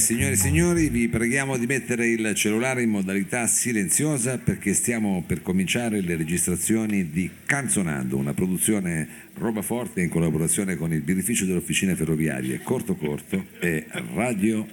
Eh, signore e signori, vi preghiamo di mettere il cellulare in modalità silenziosa perché stiamo per cominciare le registrazioni di Canzonando, una produzione roba forte in collaborazione con il birrificio delle officine ferroviarie Corto Corto e Radio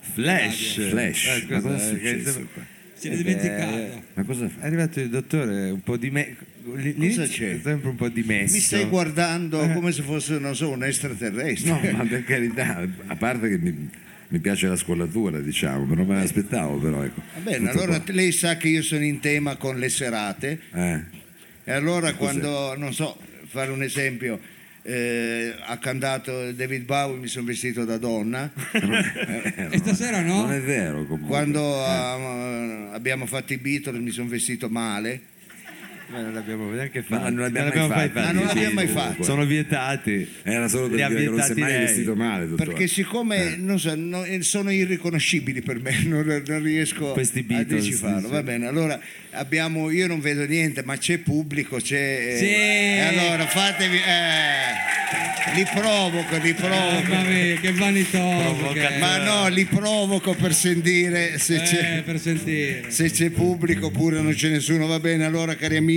Flash. Flash. Eh, Ma cosa è successo qua? Se l'è dimenticato. Ma cosa È fa? arrivato il dottore, un po' di me. L'inizio c'è? sempre un po' dimesso. Mi stai guardando come se fosse, non so, un extraterrestre. No, ma per carità, a parte che mi, mi piace la scollatura, diciamo, ma non me l'aspettavo però. Ecco. Va bene, Tutto allora qua. lei sa che io sono in tema con le serate Eh, e allora quando, non so, fare un esempio, eh, ha cantato David Bowie mi sono vestito da donna, E stasera no? Non è vero comunque. quando Eh. abbiamo fatto i Beatles mi sono vestito male, Ma non l'abbiamo neanche Ma fatto. non l'abbiamo mai fatto. Ah, non l'abbiamo mai fatto. Sono vietati. Era solo per dire che non si è mai lei. vestito male, dottore. perché siccome non so, no- eh, sono irriconoscibili per me, non, non riesco Questi a Beatles, decifrarlo. sì, Va bene, allora abbiamo, io non vedo niente, ma c'è pubblico, c'è... eh, Sì. E allora fatevi... eh, li provoco, li provoco. Mamma mia, che vanitoso. che. Ma no, li provoco per sentire se Eh, c'è, per sentire. se c'è pubblico oppure non c'è nessuno. Va bene, allora cari amici,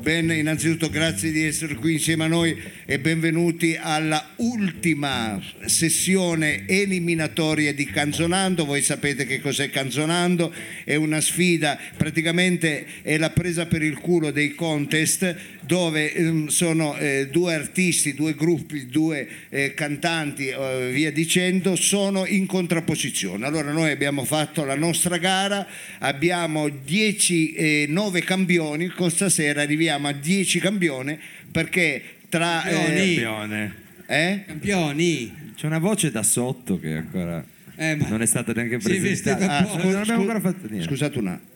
ben innanzitutto grazie di essere qui insieme a noi e benvenuti alla ultima sessione eliminatoria di Canzonando. Voi sapete che cos'è Canzonando? È una sfida, praticamente è la presa per il culo dei contest dove ehm, sono eh, due artisti, due gruppi, due eh, cantanti, eh, via dicendo, sono in contrapposizione. Allora noi abbiamo fatto la nostra gara, abbiamo 10, eh, 9 campioni, con stasera arriviamo a 10 campioni perché tra... Campioni. eh, Campione. eh? Campioni. C'è una voce da sotto che ancora Eh, ma- non è stata neanche presentata. Ah, non abbiamo ancora fatto niente. Scusate un attimo.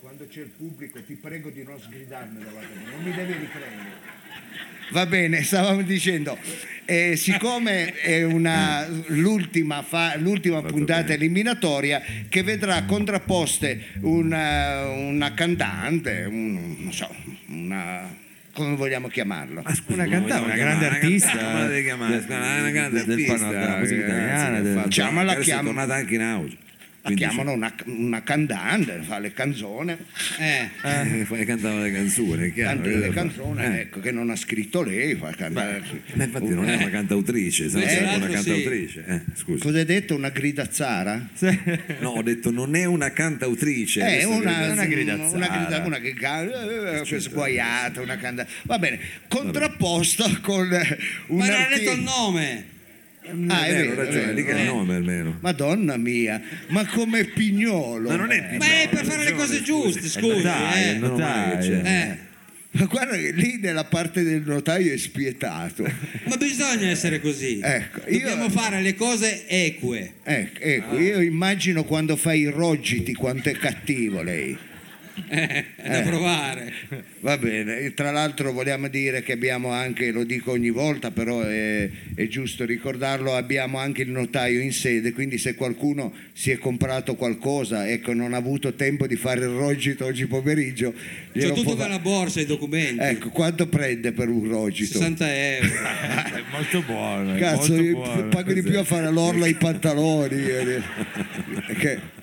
Quando c'è il pubblico ti prego di non sgridarmi davanti a me, non mi devi riprendere. Va bene, stavamo dicendo, eh, siccome è una, l'ultima, fa- l'ultima puntata eliminatoria che vedrà contrapposte una, una cantante, un- non so, una, come vogliamo chiamarlo? Ma scusa, Una cantante, una grande artista. Come la devi chiamare? Del- Scusa, una grande del- del artista. pan- della musica italiana, che del- ha fatto- Chiamala, adesso è chiama- tornata anche in auge. La Quindi chiamano una, una cantante, fa le canzoni, Eh, Eh, poi cantava le canzoni, chiaro. canta le fare? canzoni, Eh, ecco, che non ha scritto lei, fa cantare. ma infatti non è una cantautrice, se no Eh, una l'altro sì. cantautrice. Eh, scusa. Cosa hai detto? Una gridazzara? No, ho detto non è una cantautrice. È una, una gridazzara. una, grida- una che canta, eh, sguaiata, una canta- Va bene, contrapposta con un ma non ha detto il nome. Ah, è vero, è ragione, vero. dica il nome almeno. Madonna mia, ma come pignolo. Ma non è Ma è per fare le cose giuste, scusi. notaio, eh. c'è. Eh, Ma guarda che lì nella parte del notaio è spietato. Ma bisogna essere così. Ecco, io- Dobbiamo fare le cose eque. Ecco, ecco, io immagino quando fai i rogiti quanto è cattivo lei. Eh, è da provare. Va bene, e tra l'altro vogliamo dire che abbiamo anche, lo dico ogni volta, però è, è giusto ricordarlo, abbiamo anche il notaio in sede, quindi se qualcuno si è comprato qualcosa e ecco, non ha avuto tempo di fare il rogito oggi pomeriggio, glielo tutto può nella borsa, i documenti. Ecco, quanto prende per un rogito? 60 euro. È molto buono. Cazzo, molto io buono. pago di più a fare l'orla ai pantaloni. eh, che-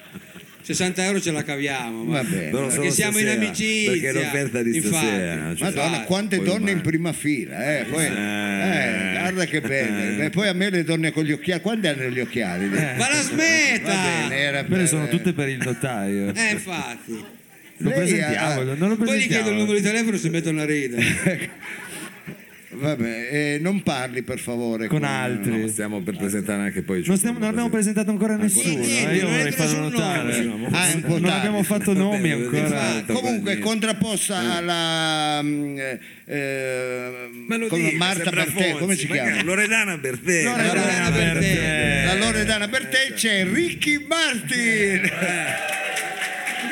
60 euro ce la caviamo. Ma... Va bene. Perché siamo in stasera, amicizia. Perché l'offerta di Infatti. stasera. cioè, Madonna, quante donne in domani. prima fila, eh, poi, eh, guarda che belle. E poi a me le donne con gli occhiali, quando hanno gli occhiali? Ma la smetta! Va bene, era Quelle per- sono tutte per il notaio. Eh, infatti. Lo Lei presentiamo, ha- non lo Poi gli chiedo il presentiamo. numero di telefono e si mettono a ridere. Vabbè, eh, non parli per favore. Con altri. No, stiamo per presentare anche poi. Non, stiamo- non abbiamo presentato ancora nessuno. niente, eh, Io non vorrei farlo notare. nome. Ah, Non tardi. abbiamo fatto nomi ancora. infatti. Comunque, contrapposta alla mm, eh, Ma lo come dica, Marta Bertè, Fonzi, come si chiama? Loredana Bertè. Loredana Loredana Bertè. Bertè. La Loredana Bertè c'è Ricky Martin.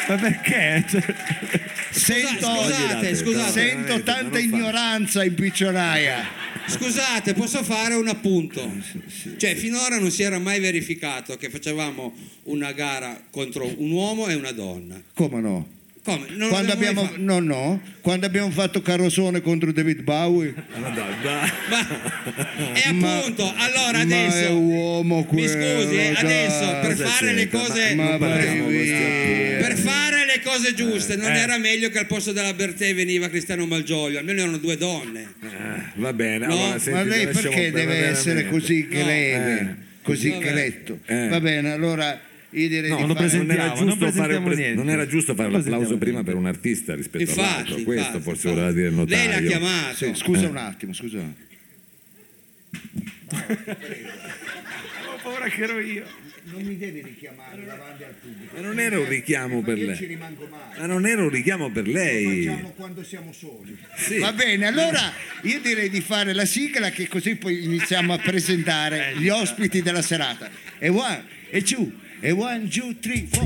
Ma perché? Sento, scusate, scusate. sento tanta ignoranza in piccionaia. Scusate, posso fare un appunto? Cioè, finora non si era mai verificato che facevamo una gara contro un uomo e una donna. Come no? Come? Non Quando abbiamo, fatto. no, no, quando abbiamo fatto Carosone contro David Bowie, Madonna. Ma, e Ma- appunto, allora ma è adesso uomo mi quello, scusi, eh, adesso per fare le cose ma per fare le cose giuste non Eh. era meglio che al posto della Bertè veniva Cristiano Malgioglio, almeno erano due donne. Ah, va bene, No, allora, ma senti, Ma lei perché deve essere veramente. così No. greve, Eh. così Vabbè. gretto? Eh. Va bene, allora io direi No, di non lo fare... presento. non era, Presentiamo, non giusto fare, presentiamo pre- niente. non era giusto fare l'applauso prima niente. per un artista rispetto Infatti, all'altro. Questo infatti, forse infatti. voleva dire il notaio. Lei l'ha chiamato. Sì, scusa un attimo, scusa. Ho paura che ero io. Non mi devi richiamare davanti al pubblico. Ma non era un richiamo per Io ci lei. rimango male. Ma non era un richiamo per lei. Facciamo quando siamo soli. Sì. Va bene, allora io direi di fare la sigla che così poi iniziamo a presentare gli ospiti della serata. E one, e two, e one, two, three, four.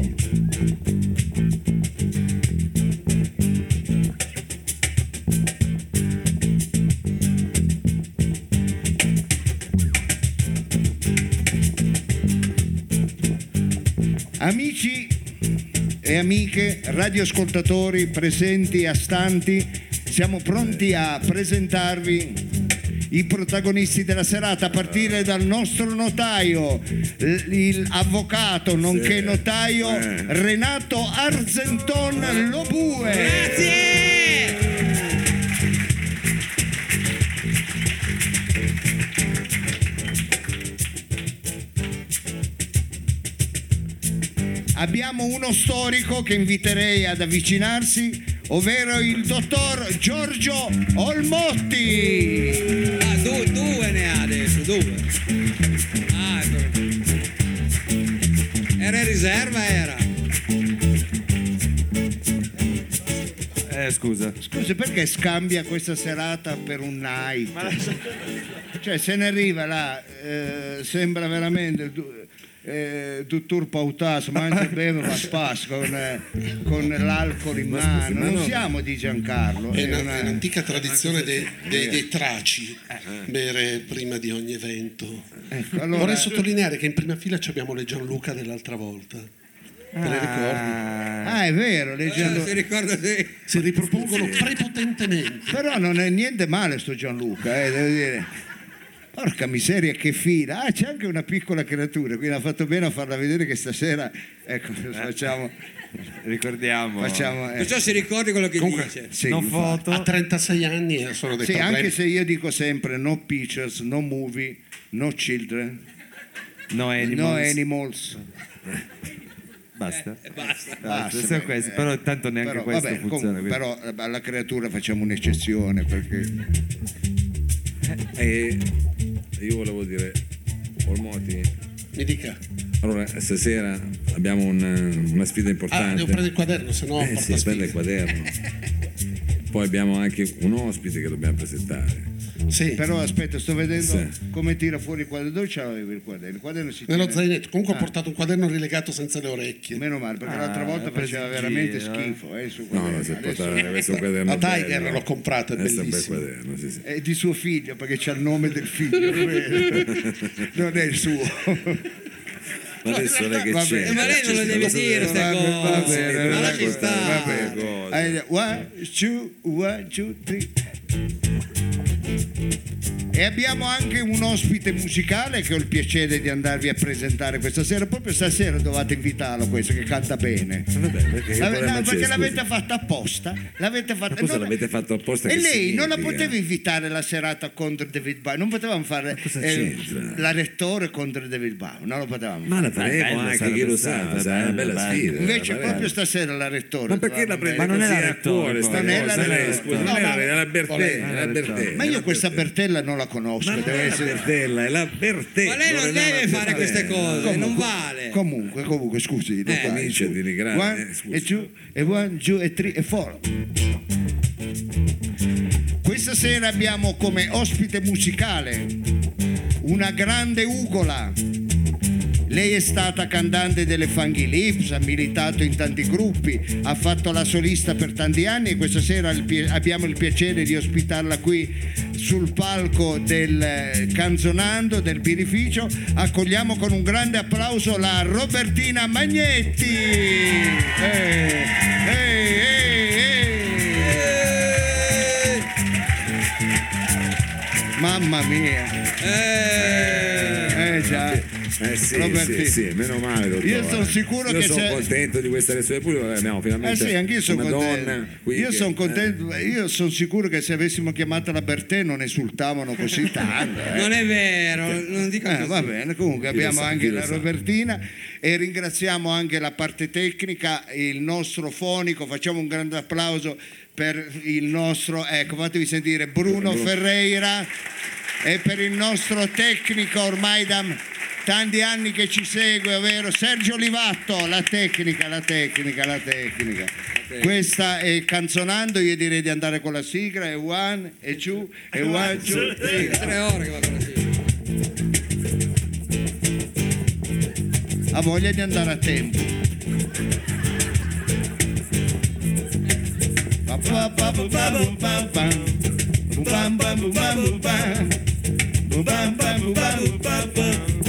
Amici e amiche, radioascoltatori presenti e astanti, siamo pronti a presentarvi i protagonisti della serata a partire dal nostro notaio, l- il avvocato nonché Sì. notaio Eh. Renato Argenton Lobue. Grazie! Abbiamo uno storico che inviterei ad avvicinarsi, ovvero il dottor Giorgio Olmotti. Ne ha adesso, due. Ah, ecco. Era in riserva, era. Eh, scusa. Scusi, perché scambia questa serata per un night? Cioè, se ne arriva là, eh, sembra veramente eh, dottor Pautas, mangia e beve, va a spasso con, eh, con l'alcol in Ma scusi, mano. ma Non no. siamo di Giancarlo. È è una- una- è un'antica tradizione dei, dei- dei traci Eh. bere prima di ogni evento. Ecco, allora- Vorrei sottolineare che in prima fila ci abbiamo le Gianluca dell'altra volta. Te le ricordi? Ah, è vero, leggendo- Eh, si ricorda sì. Si ripropongono prepotentemente. Però non è niente male sto Gianluca, eh, devo dire. Porca miseria, che fila! Ah, c'è anche una piccola creatura, quindi ha fatto bene a farla vedere che stasera, ecco, facciamo, Ricordiamo. facciamo eh, Perciò si ricordi quello che Comunque, dice. sì, non foto. A 36 anni eh, sono dei Sì, problemi. anche se io dico sempre no pictures, no movie, no children, No animals. no animals. Basta. E basta. Basta, beh, questi, eh, però intanto neanche però, questo vabbè, funziona. comunque, però eh, alla creatura facciamo un'eccezione perché E io volevo dire, Olmoti, Mi dica. allora stasera abbiamo un- una sfida Ah, importante. devo prendere il quaderno, se no eh sì, prende il quaderno. Poi abbiamo anche un ospite che dobbiamo presentare. Sì, però aspetta sto vedendo Sì. come tira fuori il quaderno dove c'avevi il quaderno il quaderno si nello zainetto. Comunque Ah. ho portato un quaderno rilegato senza le orecchie. Meno male, perché Ah, l'altra volta preso faceva veramente eh. schifo. Eh, No, no, se portare un quaderno La Tiger bello. l'ho comprato, è Questo bellissimo. quaderno, sì, sì. È di suo figlio, perché c'ha il nome del figlio. non è il suo. Ma adesso lei che c'è? Ma lei non lo deve dire, ste Va bene, va cose. Ma lasci stare. One, two, one, two, three. E abbiamo anche un ospite musicale che ho il piacere di andarvi a presentare questa sera. Proprio stasera dovete invitarlo questo che canta bene. Vabbè, perché, problema no, perché scusi? l'avete fatta apposta. L'avete fatta non- l'avete fatto apposta? E lei non la poteva invitare la serata contro David Bowie, non potevamo fare eh, la rettore contro David Bowie, non lo potevamo Ma la faremo anche, sarebbe chi lo sa, sarà una bella bello. sfida. Invece la proprio stasera la rettore. Ma perché la prende Ma non è la rettore, sta non è la rettore. No, ma- la- la la Bertè. Ma io questa Bertella non la conosco, Ma deve essere... Bertella, è la Bertè. Ma lei non Loredana deve fare queste cose, non vale. Comunque, comunque, scusi. Eh, fai, comincia su. a denigrare, One, eh, scusi. e two, e one, two, e three, e four. Questa sera abbiamo come ospite musicale una grande ugola, Lei è stata cantante delle Funky Lips, ha militato in tanti gruppi, ha fatto la solista per tanti anni e questa sera abbiamo il piacere di ospitarla qui sul palco del eh, Canzonando del Pirificio. Accogliamo con un grande applauso la Robertina Magnetti. Eh, eh, eh, eh. Mamma mia, Eh, eh già. Eh sì, Roberti. sì, sì, meno male. dottore. Io sono sicuro Io che sono c'è- contento di questa elezione pubblica, abbiamo Eh finalmente sì, anch'io sono una contento. donna qui io che- sono eh. contento, io sono sicuro che se avessimo chiamato la Bertè non esultavano così tanto. eh. non è vero, non dico Eh, va bene, comunque abbiamo sa, anche la. Robertina e ringraziamo anche la parte tecnica, il nostro fonico, facciamo un grande applauso per il nostro, ecco fatevi sentire, Bruno Ferreira e per il nostro tecnico ormai da tanti anni che ci segue, ovvero Sergio Livatto, la tecnica, la tecnica, la tecnica. Questa è Canzonando, io direi di andare con la sigla, e one, e two, e one, two, three. Tre ore che va con la sigla. ha voglia di andare a tempo. Bum. Bum bum bum. Bum bum bum. Bum bum bum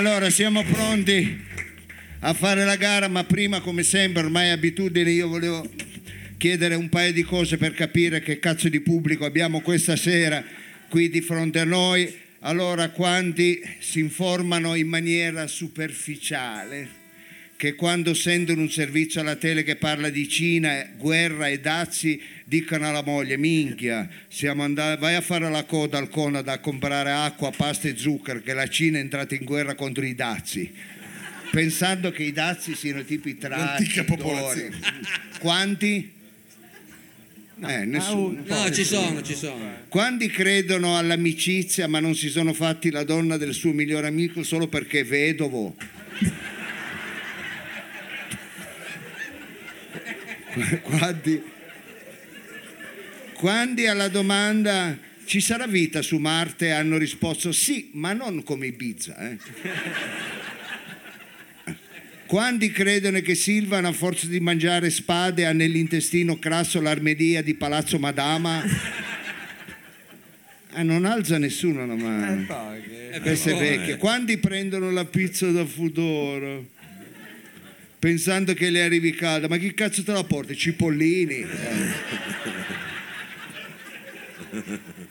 Allora, siamo pronti a fare la gara, ma prima, come sempre, ormai abitudine, io volevo chiedere un paio di cose per capire che cazzo di pubblico abbiamo questa sera qui di fronte a noi. Allora, quanti si informano in maniera superficiale? Che quando sentono un servizio alla tele che parla di Cina, guerra e dazi, dicono alla moglie, minchia, siamo andati, vai a fare la coda al Conad a comprare acqua, pasta e zucchero, che la Cina è entrata in guerra contro i dazi. Pensando che i dazi siano tipo i L'antica tracci, popolazione. Quanti? Eh, nessuno. No, ci sono, ci sono. Quanti credono all'amicizia ma non si sono fatti la donna del suo migliore amico solo perché è vedovo? Quanti, quanti alla domanda ci sarà vita su Marte hanno risposto sì, ma non come Ibiza. Eh? Quanti credono che Silvano a forza di mangiare spade ha nell'intestino crasso l'armeria di Palazzo Madama? Ah, non alza nessuno la mano. Queste vecchie. Quanti prendono la pizza da Fudoro? Pensando che le arrivi calda, ma chi cazzo te la porta? I Cipollini. Eh.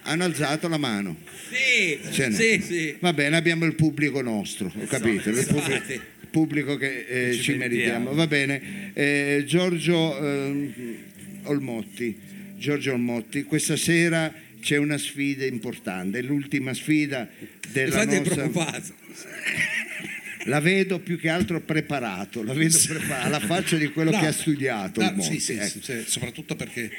Hanno alzato la mano. Sì, Ce n'è. sì, sì. Va bene, abbiamo il pubblico nostro, ho capito? Il pubblico, il pubblico che eh, Ci ci meritiamo. meritiamo. Va bene. Eh, Giorgio ehm, Olmotti, Giorgio Olmotti, questa sera c'è una sfida importante, è l'ultima sfida della Infatti è nostra... preoccupato. La vedo più che altro preparato, la vedo preparato, alla faccia di quello No, che ha studiato. no, Olmotti, sì, sì, ecco. sì, soprattutto perché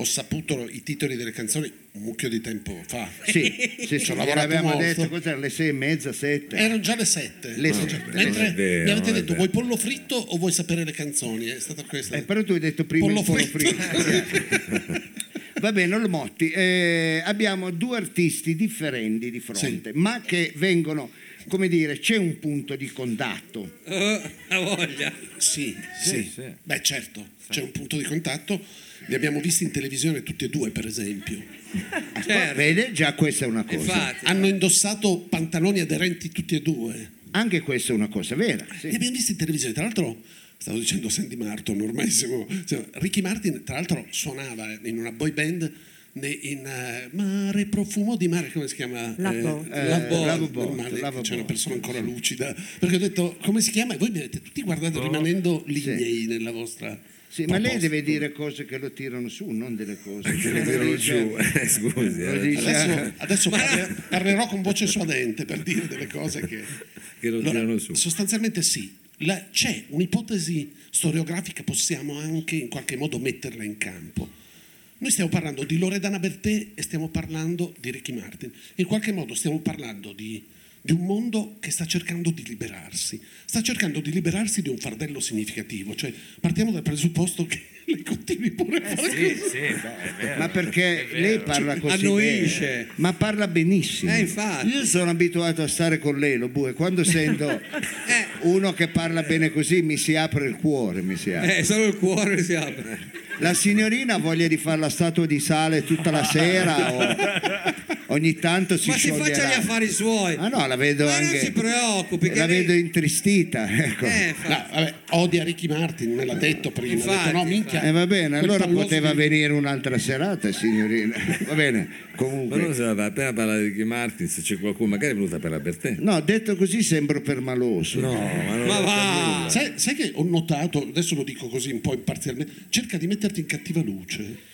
ho saputo i titoli delle canzoni un mucchio di tempo fa. Sì, sì, sì, avevamo molto. detto cos'era, le sei e mezza, sette. Erano già le sette. Le No, sette. cioè, mentre vero, mi avete detto vuoi pollo fritto o vuoi sapere le canzoni? È stata questa. Eh, però tu hai detto prima Pollo il pollo fritto. fritto. Va bene, Olmotti, eh, abbiamo due artisti differenti di fronte, ma che vengono, come dire, c'è un punto di contatto. Oh, la voglia. Sì, sì, sì. Beh, certo, c'è un punto di contatto. Li abbiamo visti in televisione tutti e due, per esempio. Certo. Vede, già questa è una cosa. Infatti. Hanno indossato pantaloni aderenti tutti e due. Anche questa è una cosa vera. Li sì. abbiamo visti in televisione. Tra l'altro, stavo dicendo Sandy Martin, ormai siamo, siamo- Ricky Martin, tra l'altro, suonava in una boy band in eh, Mare Profumo di Mare, come si chiama? Love Eh, Boat. Eh, normale, c'è una persona ancora lucida. Perché ho detto, come si chiama? E voi mi avete tutti guardato rimanendo lignei nella vostra... Sì, ma lei deve dire cose che lo tirano su, non delle cose. Che lo tirano giù. Eh, scusi, eh, dice- Adesso, adesso parle- parlerò con voce suadente per dire delle cose che... che lo Allora, tirano su. Sostanzialmente sì, La- c'è un'ipotesi storiografica, possiamo anche in qualche modo metterla in campo. Noi stiamo parlando di Loredana Bertè e stiamo parlando di Ricky Martin. In qualche modo stiamo parlando di, di un mondo che sta cercando di liberarsi, sta cercando di liberarsi di un fardello significativo. Cioè, partiamo dal presupposto che lei continui pure a fare Sì, così. sì, beh, vero. Ma perché lei parla così Annoisce. bene, ma parla benissimo. Eh, infatti. Io sono abituato a stare con lei, lo bue, quando sento uno che parla bene così mi si apre il cuore, mi si apre. Eh, solo il cuore si apre. La signorina ha voglia di fare la statua di sale tutta la sera o ogni tanto si Ma si scioglierà. faccia gli affari suoi. Ah no, la vedo Ma anche non si preoccupi. che la lei- vedo intristita, ecco. Eh, fa- No, vabbè, odia Ricky Martin, me l'ha detto prima. Infatti, ha detto, no, minchia, Eh, va bene, quel allora palloso poteva di- venire un'altra serata, signorina. Va bene, Ma comunque. non si va appena parlare di Ricky Martin, se c'è qualcuno, magari è venuta per la per te. No, detto così sembro permaloso. No, ma non Ma va! Sai, sai che ho notato, adesso lo dico così un po' imparzialmente, cerca di metterti in cattiva luce.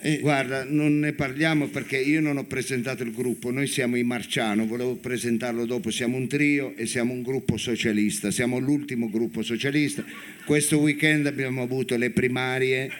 E- Guarda, non ne parliamo perché io non ho presentato il gruppo, noi siamo i Marciano, volevo presentarlo dopo, siamo un trio e siamo un gruppo socialista, siamo l'ultimo gruppo socialista. Questo weekend abbiamo avuto le primarie.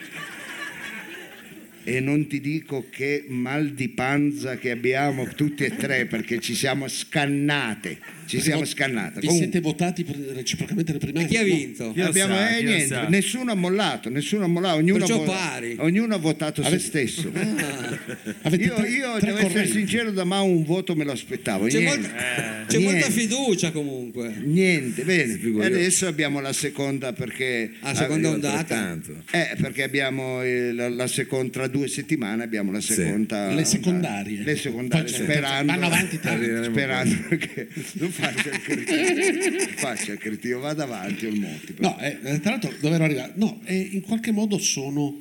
E non ti dico che mal di panza che abbiamo tutti e tre perché ci siamo scannate, ci siamo scannate. Vi Comunque- siete votati reciprocamente le primarie? chi ha No. vinto? Chi lo Abbiamo, sa, eh, chi niente, sa. nessuno ha mollato, nessuno ha mollato, ognuno, ha, pari. ognuno ha votato se Avete- stesso. Avete Io, tre- io tre devo essere correnti. sincero, da Mao un voto me lo aspettavo. C'è, niente, molta, c'è Niente. molta fiducia comunque. niente, bene. figuri- Adesso abbiamo la seconda perché... Ah, seconda ondata. Eh, perché abbiamo eh, la, la seconda, tra due settimane abbiamo la seconda... Le secondarie. Le secondarie, c'è- sperando, vanno avanti tanto. sperando che non faccia il cretino, faccia il cretino, vada avanti Olmonti. No, eh, tra l'altro dove ero arrivato? No, eh, in qualche modo sono...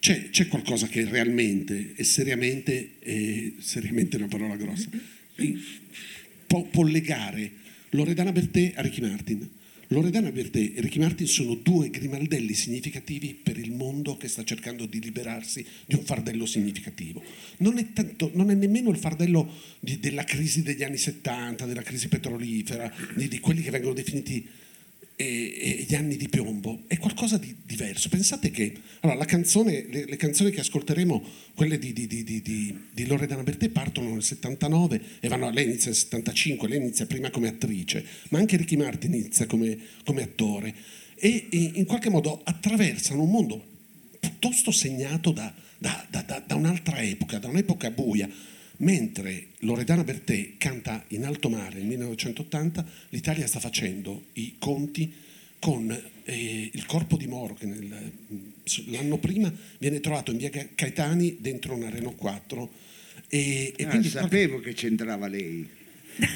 C'è, c'è qualcosa che realmente e seriamente, eh, seriamente è una parola grossa, può, può legare Loredana Bertè a Ricky Martin. Loredana Bertè e Ricky Martin sono due grimaldelli significativi per il mondo che sta cercando di liberarsi di un fardello significativo. Non è, tanto- non è nemmeno il fardello di- della crisi degli anni 70, della crisi petrolifera, di, di quelli che vengono definiti e, e gli anni di piombo è qualcosa di diverso. Pensate che allora, canzone, le, le canzoni che ascolteremo, quelle di, di, di, di, Loredana Bertè, partono nel 79 e vanno, lei inizia nel 75, lei inizia prima come attrice, ma anche Ricky Martin inizia come, come attore e, e in qualche modo attraversano un mondo piuttosto segnato da- da- da- da un'altra epoca, da un'epoca buia. Mentre Loredana Bertè canta in alto mare nel 1980, l'Italia sta facendo i conti con eh, il corpo di Moro che nel- l'anno prima viene trovato in via Ca- Caetani dentro una Renault 4 e, e Ah, quindi sapevo che c'entrava lei.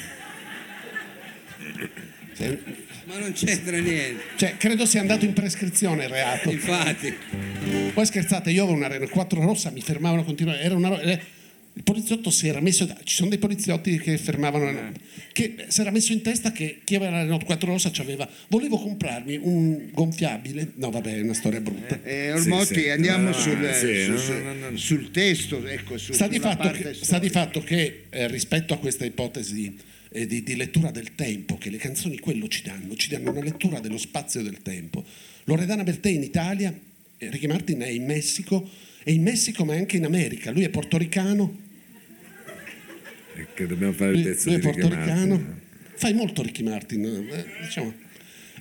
Ma non c'entra niente. cioè, credo sia andato in prescrizione il reato. Infatti, Poi scherzate, io avevo una Renault 4 rossa, mi fermavano continuamente. Era una eh, il poliziotto si era messo. Ci sono dei poliziotti che fermavano. che si era messo in testa che chi aveva la Renault 4 rossa c'aveva. Volevo comprarmi un gonfiabile. No, vabbè, è una storia brutta. Eh, Olmotti, Sì, sì. andiamo No, no, sul, sì, sul- no, sul- no, sul testo, ecco, su, Sta di, che, sta di fatto che, eh, rispetto a questa ipotesi eh, di, di lettura del tempo, che le canzoni quello ci danno, ci danno una lettura dello spazio e del tempo. Loredana Bertè in Italia, eh, Ricky Martin è in Messico, è in Messico ma anche in America. Lui è portoricano, È che dobbiamo fare il lui, pezzo lui è di Ricky portoricano, Martin. fai molto Ricky Martin, eh, diciamo.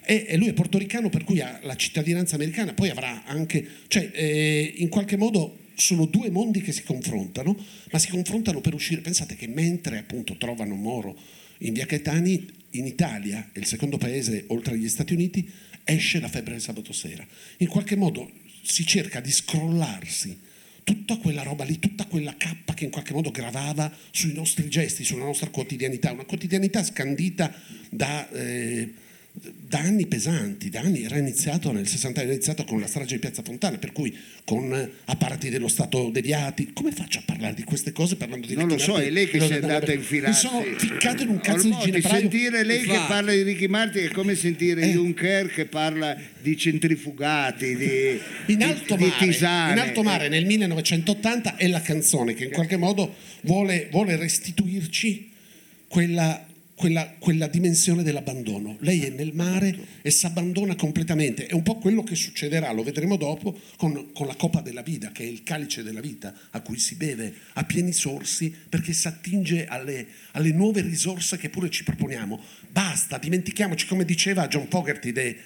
E, e lui è portoricano per cui ha la cittadinanza americana, poi avrà anche, cioè eh, in qualche modo sono due mondi che si confrontano, ma si confrontano per uscire. Pensate che mentre appunto trovano Moro in via Caetani, in Italia, il secondo paese oltre agli Stati Uniti, esce la febbre del sabato sera. In qualche modo si cerca di scrollarsi tutta quella roba lì, tutta quella cappa che in qualche modo gravava sui nostri gesti, sulla nostra quotidianità, una quotidianità scandita da, eh, da anni pesanti, da anni era iniziato nel 60 era iniziato con la strage di Piazza Fontana, per cui con eh, apparati dello Stato deviati. Come faccio a parlare di queste cose parlando di Non lo so, è lei che si è andato a Mi infilarsi. sono ficcato in un cazzo Ormai, di ginepraio. sentire lei che parla di Ricky Martin è come sentire Eh. Juncker che parla di centrifugati, di, In di- alto, di mare, tisane. in alto mare nel 1980 è la canzone che in qualche modo vuole, vuole restituirci quella, quella- quella dimensione dell'abbandono. Lei è nel mare e si abbandona completamente. È un po' quello che succederà, lo vedremo dopo, con, con la Coppa della Vita, che è il calice della vita a cui si beve a pieni sorsi perché si attinge alle, alle nuove risorse che pure ci proponiamo. Basta, dimentichiamoci, come diceva John Fogerty, de-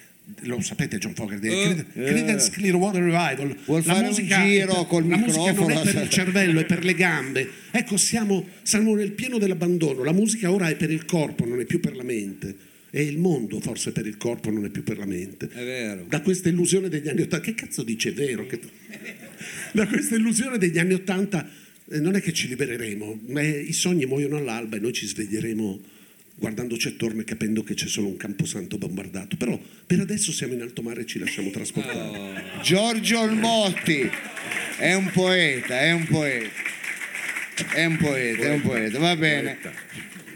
lo sapete John Fogerty, Eh. Creedence Clearwater Revival. Vuol la musica, giro per- col la musica non è per il cervello, è per le gambe. Ecco, siamo, siamo nel pieno dell'abbandono. La musica ora è per il corpo, non è più per la mente. E il mondo forse per il corpo, non è più per la mente. È vero. Da questa illusione degli anni Ottanta, che cazzo dice è vero? Che- Da questa illusione degli anni Ottanta eh, non è che ci libereremo, ma è- i sogni muoiono all'alba e noi ci sveglieremo guardandoci attorno e capendo che c'è solo un camposanto bombardato. Però per adesso siamo in alto mare e ci lasciamo trasportare. Giorgio Olmotti è un poeta, è un poeta. È un poeta, è un poeta, va bene.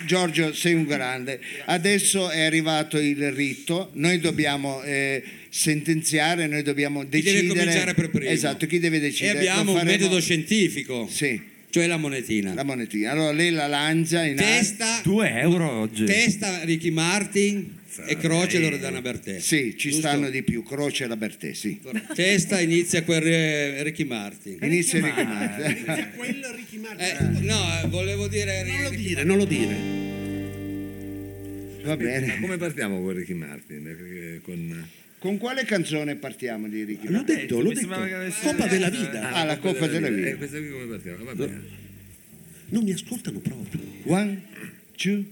Giorgio, sei un grande. Adesso è arrivato il rito, noi dobbiamo eh, sentenziare, noi dobbiamo Chi decidere. deve cominciare per primo? Esatto, chi deve E decidere? abbiamo Lo un faremo- metodo scientifico, Sì, cioè la monetina. la monetina. Allora lei la lancia in alto. Testa, 2 euro oggi. testa Ricky Martin e croce Loredana Bertè. Sì, ci Giusto? stanno di più, Croce e la Bertè, sì. Testa inizia quel eh, Ricky Martin. Inizia Ricky Martin. Quel Ricky Martin. Eh, no, eh, volevo dire... Non lo Ricky- dire, non lo dire. Va bene. Come partiamo con Ricky Martin? Perché Con... Con quale canzone partiamo di Ricky L'ho detto, l'ho detto. Coppa della vita. Ah, la Coppa della Eh, Vita. questa qui come partiamo? Va bene. Non mi ascoltano proprio. One, two,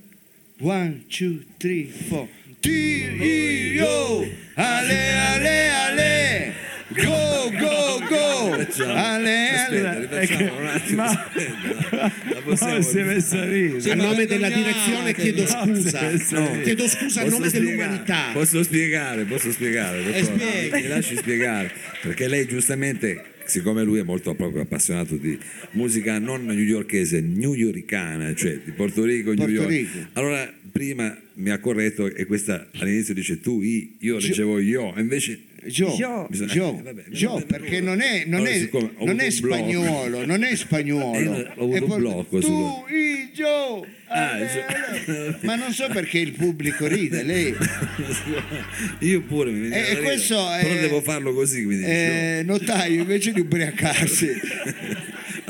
one, two, three, four. T-I-O, ale, ale, ale, go, go, go, ale, Aspetta, attimo. Ma- si è messa a ridere. Sì, a nome della direzione chiedo scusa. No. Chiedo scusa a nome spiegare? dell'umanità. Posso spiegare, posso spiegare. Eh. Mi lasci spiegare, perché lei giustamente, siccome lui è molto proprio appassionato di musica non newyorkese, newyoricana, cioè di Porto Rico, New Porto York. Rico. Allora prima mi ha corretto e questa all'inizio dice tu, i, io leggevo io, invece Gio, Gio. Gio, Eh, vabbè, Gio, vabbè, perché non è, non Allora, è, non è blocco. spagnolo, non è Eh, spagnolo. ho avuto È un blocco Tu, sullo- i, Gio, Ah, Gio. ale. Ma non so perché il pubblico ride, lei... io pure mi E- e ridere, questo è- però devo farlo così, quindi Eh, notaio, invece di ubriacarsi.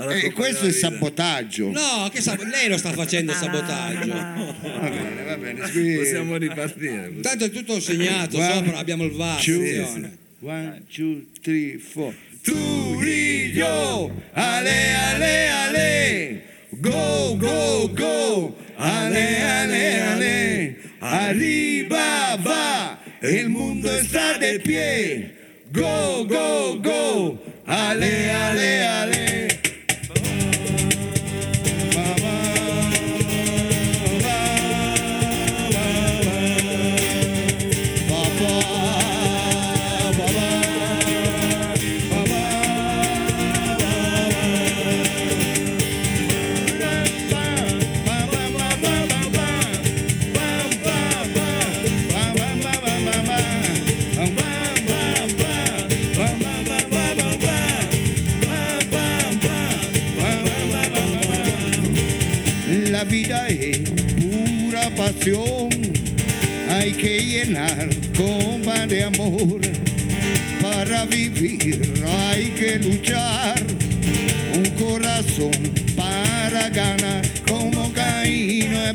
Eh, questo è sabotaggio. No, che sab- lei lo sta facendo sabotaggio. Va bene, va bene. scusi. possiamo ripartire. Tanto è tutto segnato, Guarda. sopra abbiamo il VAR. Two. attenzione. One, two, three, four. Tu, io, ale, ale, ale. Go, go, go. Ale, ale, ale. Arriba, va. Il mondo sta de pie. Go, go, go. Ale, ale, ale. Hay que llenar copa de amor. Para vivir hay que luchar, un corazón para ganar. Como Caín no es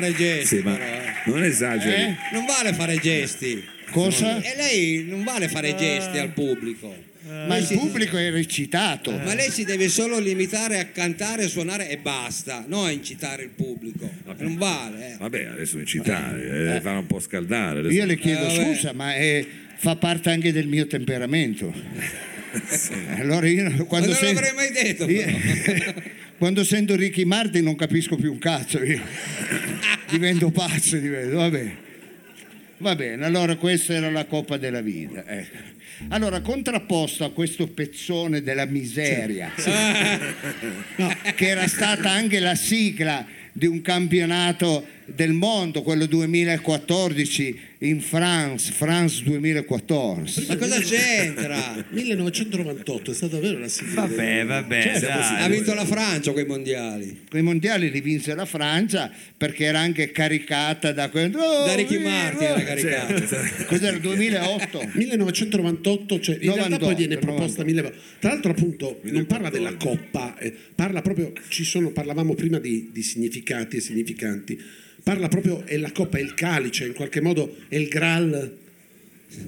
fare gesti. Sì, ma però, eh. non esageri. Eh? Non vale fare gesti. Cosa? E lei non vale fare gesti al pubblico. Ma il pubblico è recitato. Ma lei si deve solo limitare a cantare, suonare e basta, non a incitare il pubblico. Non vale. eh. Vabbè, adesso incitare, eh, fanno un po' scaldare. adesso- Io le chiedo Eh, vabbè. scusa, ma è- fa parte anche del mio temperamento. Allora io Ma quando, non sen- l'avrei mai detto. io- quando sento Ricky Martin non capisco più un cazzo, io divento pazzo, divento, vabbè. Va bene, allora questa era la coppa della vita. ecco. Allora, contrapposto a questo pezzone della miseria, no, che era stata anche la sigla di un campionato del mondo, quello 2014 in France, France 2014. Ma cosa c'entra? 1998 è stata davvero la sigla. Vabbè, vabbè, dai. Ha vinto la Francia quei mondiali. Quei mondiali li vinse la Francia perché era anche caricata da quel... Oh, Da Ricky Martin era caricato. Cos'era, 2008? 1998, cioè in realtà 98, poi viene proposta 98. 1000 Tra l'altro appunto non parla della coppa, eh, parla proprio, ci sono, parlavamo prima di, di significati e significanti, parla proprio, è la coppa, è il calice, in qualche modo è il Graal,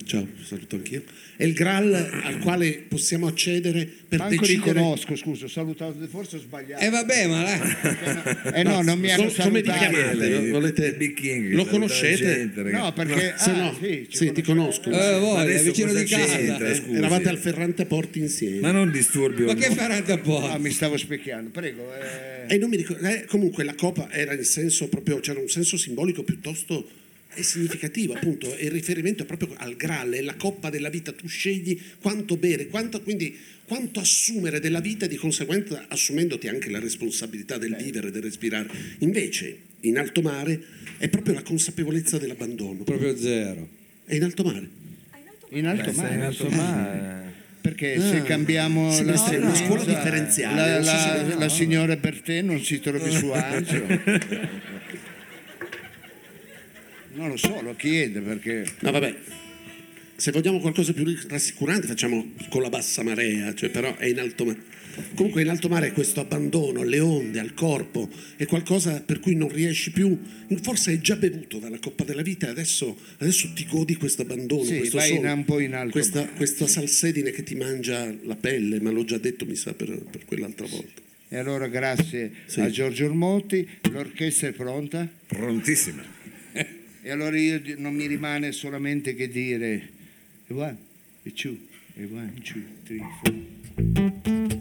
ciao, saluto anch'io, è il Graal al quale possiamo accedere per Manco li decidere... conosco, scusa, ho salutato, forse ho sbagliato. E vabbè, ma là. Eh no, non mi hanno Com- come salutato. chiamate? Volete- King, Lo conoscete? gente. No, perché... Se ah, no, sì, sì, ti conosco. Eh, voi, adesso vicino di casa. c'entra? Eh, scusi. eravate al Ferrante Porti insieme. Ma non disturbi Ma un- che farete a po'? Ah, mi stavo specchiando, prego. eh. E non mi ricordo, eh, comunque la copa era in senso proprio, c'era un senso simbolico piuttosto è significativo, appunto, e il riferimento è proprio al Graal, è la coppa della vita, tu scegli quanto bere, quanto, quindi quanto assumere della vita e di conseguenza assumendoti anche la responsabilità del vivere, del respirare. Invece, in alto mare è proprio la consapevolezza dell'abbandono. Proprio zero. È in alto mare. In alto mare. in alto mare. Perché se cambiamo Sì, la, è una scuola differenziale, la, la- se- la signora Bertè non si trovi su agio. Non lo so, lo chiede perché... No, vabbè. Se vogliamo qualcosa più rassicurante, facciamo con la bassa marea, cioè però è in alto mare. Comunque in alto mare questo abbandono alle onde, al corpo, è qualcosa per cui non riesci più, forse hai già bevuto dalla coppa della vita e adesso, adesso ti godi questo abbandono, Sì, questo vai in- sole, un po' in alto questa, mare. questa salsedine che ti mangia la pelle, ma l'ho già detto mi sa per, per quell'altra volta. E allora grazie Sì. a Giorgio Ormotti, l'orchestra è pronta Prontissima. E allora io non mi rimane solamente che dire e one, e two, e one, two, three, four.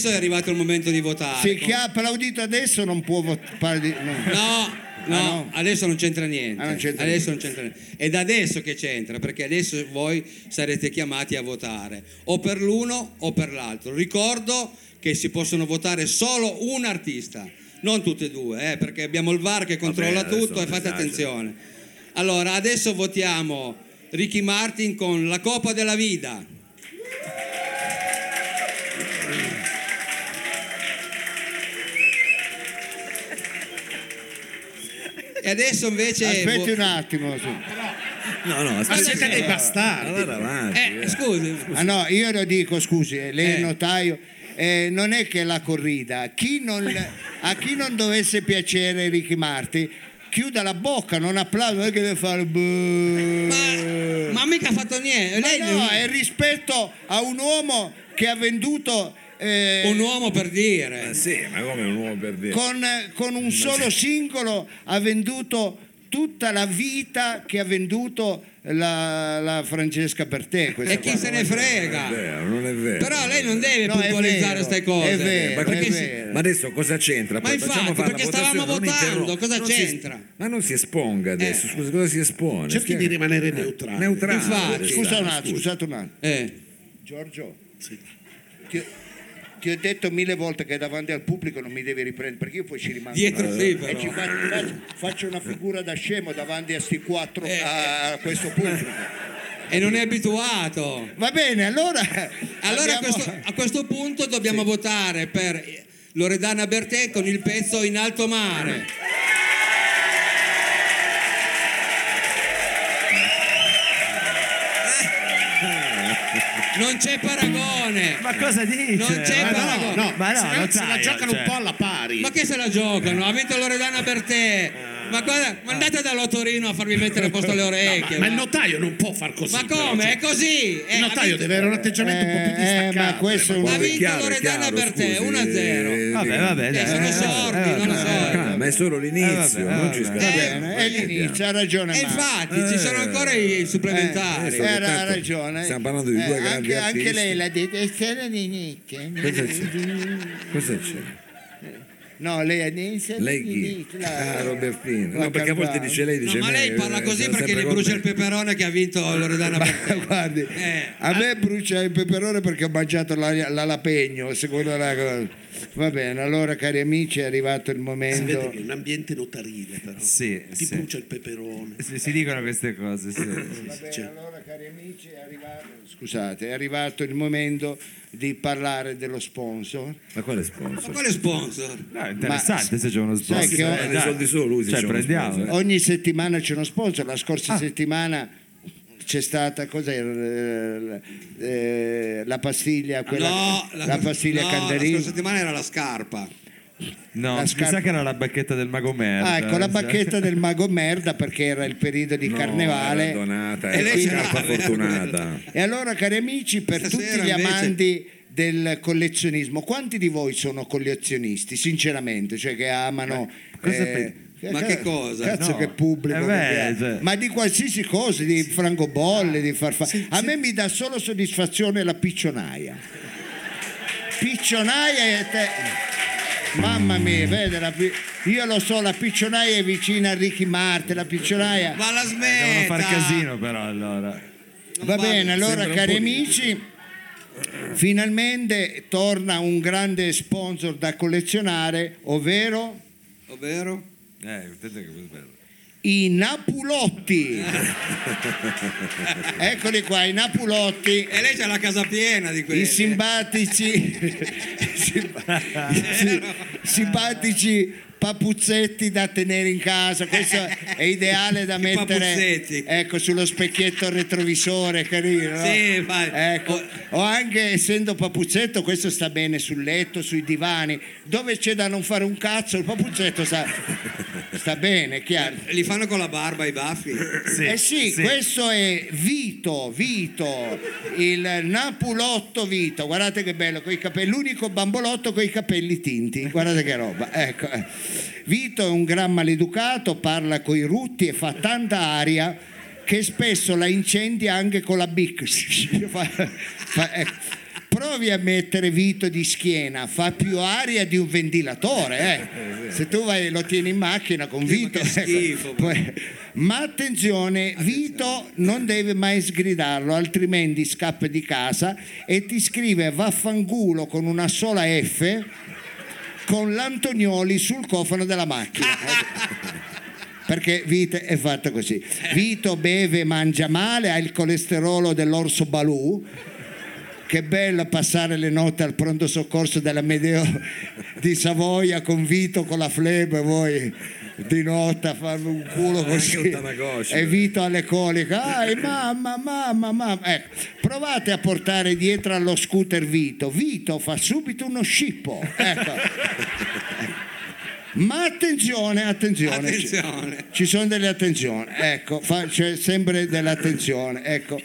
Adesso è arrivato il momento di votare. Se chi ha applaudito adesso non può votare di... no. No, no, Ah, no? adesso non c'entra niente. Ah, non c'entra adesso non c'entra niente. È da adesso che c'entra, perché adesso voi sarete chiamati a votare o per l'uno o per l'altro. Ricordo che si possono votare solo un artista, non tutte e due, eh, perché abbiamo il VAR che controlla adesso tutto e fate esagero. attenzione. Allora, adesso votiamo Ricky Martin con La Coppa della Vida. E adesso invece Aspetti vo- un attimo. su. No, no, Ma aspetta. siete dei bastardi. Allora avanti. Eh, scusi. Ah no, io lo dico, scusi, eh, lei è Eh. notaio, eh, non è che la corrida, chi non- a chi non dovesse piacere Ricky Martin, chiuda la bocca, non applaude, non è che deve fare... Ma, ma mica ha fatto niente. Ma Lei no, è rispetto a un uomo che ha venduto eh, un uomo per dire. Ma sì, ma come un uomo per dire? con, con un solo singolo, ha venduto tutta la vita che ha venduto la, la Francesca per te. E chi se ne Non è frega. vero, non è vero. Però lei non deve No, puntualizzare queste cose. è vero, ma, perché è si- vero. ma adesso cosa c'entra? Ma Poi infatti, perché stavamo votando, cosa Non si- c'entra? ma non si esponga adesso, Eh. scusa, cosa si espone? Cerchi di rimanere neutrale. neutrale. Infatti. Scusa un attimo, scusa. scusate un attimo. Eh, Giorgio, ti, ti ho detto mille volte che davanti al pubblico non mi devi riprendere perché io poi ci rimango Dietro sì, e però. ci faccio, faccio- una figura da scemo davanti a sti quattro Eh, a questo pubblico. e non è abituato. Va bene, allora Allora a andiamo- questo, a questo punto dobbiamo votare per Loredana Bertè con il pezzo In alto mare. Non c'è paragone. Ma cosa dice? Non c'è ma paragone. no, ma no, se, la, non se la giocano cioè. un po' alla pari. Ma che se la giocano? Ha vinto Loredana Bertè. Ma, guarda, ma andate dallo Torino a farvi mettere a posto le ma, orecchie. ma il va. notaio non può far così. Ma però, come? cioè, È così. Eh, il notaio deve avere un atteggiamento un po' più Eh, eh, distaccato. ma questo è un- Ha vinto chiaro, Loredana chiaro, Bertè, scusi, 1-0. eh, Vabbè, vabbè, Eh, dai. sono eh, sordi, eh, non lo so. eh, Ah, ma è solo l'inizio, Eh, vabbè, non ci bene, è l'inizio, ha ragione E infatti ci sono ancora i supplementari. Eh, Eh, ha ragione. stiamo parlando di due Eh, grandi anche, anche artisti. lei l'ha detto, è di nicchia. Cosa c'è? No, lei ha detto Lei chi? Ah, Robertino. No, perché a volte dice lei, No, dice ma me, lei parla eh, così perché gli sempre brucia il peperone che ha vinto Loredana Bertè. Guardi, Eh, a me brucia il peperone perché ho mangiato la- l'alapegno, secondo la cosa. Va bene, allora cari amici è arrivato il Si vede momento. che è un ambiente notarile però. Sì, Ti sì. brucia il peperone. Si, si dicono queste cose, sì. Va bene, allora cari amici è arrivato, scusate, è arrivato il momento di parlare dello sponsor. Ma quale ma sponsor? quale sponsor? No, è interessante se c'è uno sai sponsor. che ho- Eh, dai. soldi solo lui Cioè, prendiamo. sponsor. Ogni settimana c'è uno sponsor, la Ah. scorsa settimana c'è stata cos'era, eh, eh, la pastiglia, quella, no, la, pastiglia no, Candarini. La scorsa settimana era la scarpa. No, La mi scarpa- sa che era la bacchetta del mago merda. Ah, ecco la cioè. bacchetta del mago merda perché era il periodo di No, carnevale. era donata, E è lei la scarpa fortunata. E allora, cari amici, per Stasera tutti gli invece- amanti del collezionismo, quanti di voi sono collezionisti, sinceramente, cioè che amano... cosa eh, Ma che cosa? Cazzo No. che pubblico Eh che beh, piace. cioè- Ma di qualsiasi cosa, di francobolle, di farfalle. A me mi dà solo soddisfazione la piccionaia. Piccionaia e te... Mamma mia, vede, la pi- io lo so, la piccionaia è vicina a Ricky Martin, la piccionaia... Ma la Devono smetta! far casino però allora. Va vale, bene, allora cari amici, finalmente torna un grande sponsor da collezionare, ovvero Ovvero? Eh, che bello. i Napulotti. Eccoli qua, i Napulotti. E lei c'ha la casa piena di quelli. I simpatici, simpa- i simpatici papuzzetti da tenere in casa, questo è ideale da mettere ecco, sullo specchietto retrovisore, carino. no? Sì, Ecco. O anche essendo papuzzetto, questo sta bene sul letto, sui divani, dove c'è da non fare un cazzo, il papuzzetto sta, sta bene, chiaro. Li fanno con la barba i baffi. eh sì, questo è Vito, Vito, il Napulotto Vito, guardate che bello, l'unico bambolotto con i capelli tinti, guardate che roba. Ecco. Eh. Vito è un gran maleducato, parla coi rutti e fa tanta aria che spesso la incendia anche con la bic. Ecco. Provi a mettere Vito di schiena, fa più aria di un ventilatore. eh. Se tu vai, lo tieni in macchina con Vito, ecco, ma attenzione, Vito non deve mai sgridarlo, altrimenti scappa di casa e ti scrive vaffanculo con una sola F con l'Antonioli sul cofano della macchina. Perché Vito è fatto così. Vito beve e mangia male, ha il colesterolo dell'orso balù. Che bello passare le notti al pronto soccorso della Medeo di Savoia con Vito con la flebo e voi di notte a farvi un culo così. un Tamagotchi. e Vito alle coliche. Ai mamma mamma mamma. Ecco provate a portare dietro allo scooter Vito. Vito fa subito uno scippo. Ecco ma attenzione attenzione Attenzione. ci sono delle attenzioni, ecco, fa- c'è sempre dell'attenzione, ecco.